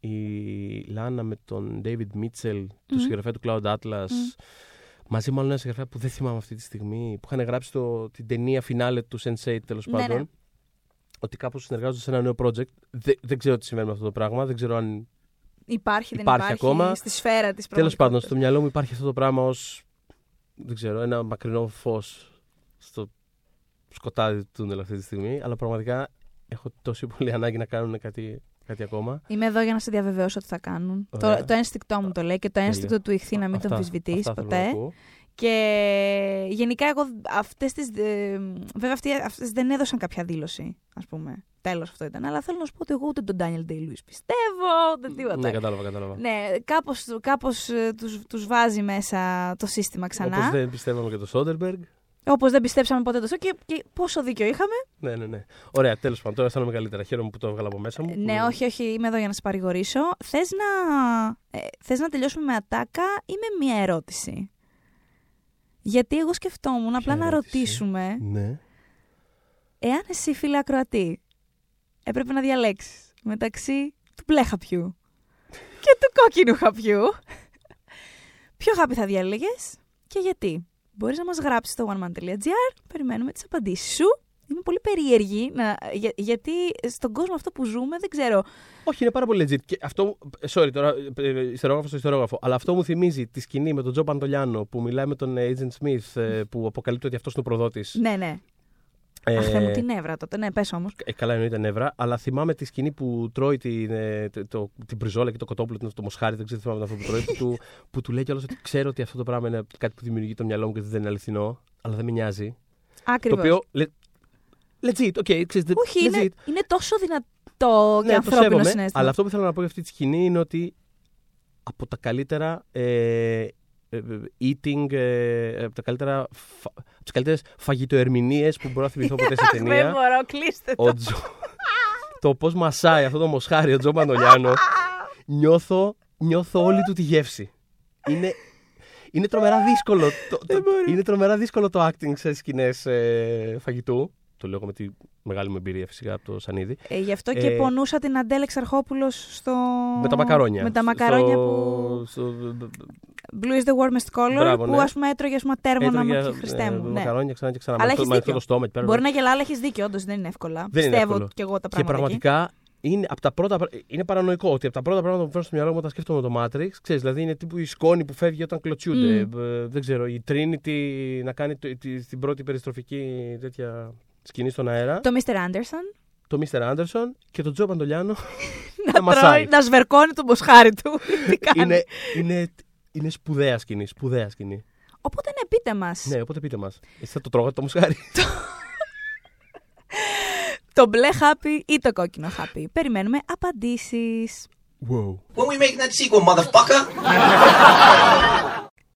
η Λάνα με τον David Mitchell, του Μμμ. συγγραφέα του Cloud Atlas, Μμ. μαζί με άλλο ένα συγγραφέα που δεν θυμάμαι αυτή τη στιγμή, που είχαν γράψει το, την ταινία φινάλε του Sense8 τέλος Ναι, πάντων. ναι. Ότι κάπως συνεργάζονται σε ένα νέο project. Δεν, δεν ξέρω τι συμβαίνει με αυτό το πράγμα. Δεν ξέρω αν Υπάρχει, δεν Υπάρχει υπάρχει. ακόμα. Στη σφαίρα της Τέλος πάντων, στο πραγματικότητας. μυαλό μου υπάρχει αυτό το πράγμα ως. Δεν ξέρω, ένα μακρινό φως στο σκοτάδι του τούνελ αυτή τη στιγμή. Αλλά πραγματικά έχω τόση πολύ ανάγκη να κάνουν κάτι, κάτι ακόμα. Είμαι εδώ για να σε διαβεβαιώσω ότι θα κάνουν. Ωραία. Το, το ένστικτό μου το λέει και το Τέλεια. ένστικτο του ηχθεί να μην τον Αυτά- αμφισβητείς αυτά θέλω να ποτέ. Ακούω. Και γενικά εγώ αυτές τις... ε, βέβαια αυτοί, αυτές δεν έδωσαν κάποια δήλωση, ας πούμε. Τέλος αυτό ήταν. Αλλά θέλω να σου πω ότι εγώ ούτε τον Daniel Day-Lewis πιστεύω, ούτε τίποτα. Ναι, κατάλαβα, κατάλαβα. Ναι, κάπως, κάπως ε, τους, τους βάζει μέσα το σύστημα ξανά. Όπως δεν πιστεύαμε και το Σόντερμπεργκ. Όπως δεν πιστέψαμε ποτέ τόσο και, και πόσο δίκιο είχαμε. Ναι, ναι, ναι. Ωραία, τέλος πάντων. Τώρα αισθάνομαι καλύτερα. Χαίρομαι που το έβγαλα από μέσα μου. Ναι, Που- όχι, όχι, είμαι εδώ για να σε παρηγορήσω. Θες να, ε, θες να τελειώσουμε με ατάκα ή με μία ερώτηση; Γιατί εγώ σκεφτόμουν απλά να ερώτηση; ρωτήσουμε Ναι. εάν εσύ φίλε ακροατή έπρεπε να διαλέξεις μεταξύ του μπλε χαπιού και του κόκκινου χαπιού ποιο χάπι θα διάλεγες και γιατί. Μπορείς να μας γράψεις στο oneman.gr, περιμένουμε τις απαντήσεις σου. Είμαι πολύ περίεργη, να, για- γιατί στον κόσμο αυτό που ζούμε δεν ξέρω. Όχι, είναι πάρα πολύ legit. Και αυτό, sorry τώρα, ε, ε, ιστερόγραφος στο ιστερόγραφο. Αλλά αυτό μου θυμίζει τη σκηνή με τον Τζο Παντολιάνο που μιλάει με τον ε, Agent Smith ε, που αποκαλύπτει ότι αυτός είναι ο προδότης. Ναι, ναι. Αχ, Θεέ μου, τι νεύρα τότε. Ναι, πες όμως. Ε, καλά, εννοείται νεύρα, αλλά θυμάμαι τη σκηνή που τρώει την, ε, το, το- την πριζόλα και το κοτόπουλο, το, το μοσχάρι, δεν ξέρω τι θυμάμαι αυτό που τρώει, που του, που του λέει κιόλας ότι ξέρω ότι αυτό το πράγμα είναι κάτι που δημιουργεί το μυαλό μου και ότι δεν είναι αληθινό, αλλά δεν με νοιάζει. Ακριβώς. Το οποίο. Λε- legit, ok, ξέρεις, Όχι, legit. είναι, είναι τόσο δυνατό και Ναι, το ανθρώπινο σέβομαι, συνέστημα. αλλά αυτό που θέλω να πω για αυτή τη σκηνή είναι ότι από τα καλύτερα ε, ε, ε, eating, ε, από τα καλύτερα, φα, από τις καλύτερες φαγητοερμηνείες που μπορώ να θυμηθώ ποτέ σε Αχ, δεν ταινία. μπορώ, κλείστε το. ο Τζο, το πώς μασάει αυτό το μοσχάρι ο Τζο Μανολιάνο, νιώθω, νιώθω όλη του τη γεύση. Είναι, είναι τρομερά δύσκολο. Το, το- είναι τρομερά δύσκολο το acting σε σκηνές ε, φαγητού. Το λέω με τη μεγάλη μου εμπειρία φυσικά από το Σανίδι. Ε, γι' αυτό και Ε, πονούσα την Αντέλ Εξαρχόπουλος στο... Με τα μακαρόνια. Με τα μακαρόνια στο, που... Στο, Blue is the warmest color, Μπράβο, που ναι. ας πούμε έτρωγε ας πούμε τέρμονα έτρωγε, μου και Χριστέ ε, μου. Ναι. Μακαρόνια ξανά και ξανά. Αλλά με αυτό- έχεις με αυτό δίκιο. το στόμα εκεί πέρα. Μπορεί να γελά, αλλά έχεις δίκιο, όντως δεν είναι εύκολα. Δεν είναι Πιστεύω εύκολο. και εγώ τα Και πράγματα εκεί. πραγματικά είναι, από τα πρώτα, είναι παρανοϊκό ότι από τα πρώτα πράγματα που φέρνω στο μυαλό μου όταν σκέφτομαι το Matrix, ξέρεις, δηλαδή είναι τύπου η σκόνη που φεύγει όταν κλωτσιούνται. Μμ. Ε, δεν ξέρω, η Trinity να κάνει το- τη- την πρώτη περιστροφική τέτοια σκηνή στον αέρα. Το Mr. Anderson Το Mr. Anderson και τον Τζο Παντολιάνο να, να μασάει. τρώει, να σβερκώνει το μποσχάρι του. Τι κάνει. είναι, είναι, είναι σπουδαία σκηνή. Σπουδαία σκηνή. Οπότε ναι, πείτε μας. Ναι, οπότε πείτε μας. Εσύ θα το τρώγατε το μοσχάρι. Το μπλε χάπι ή το κόκκινο χάπι. Περιμένουμε απαντήσεις. wow. When we making that sequel, motherfucker?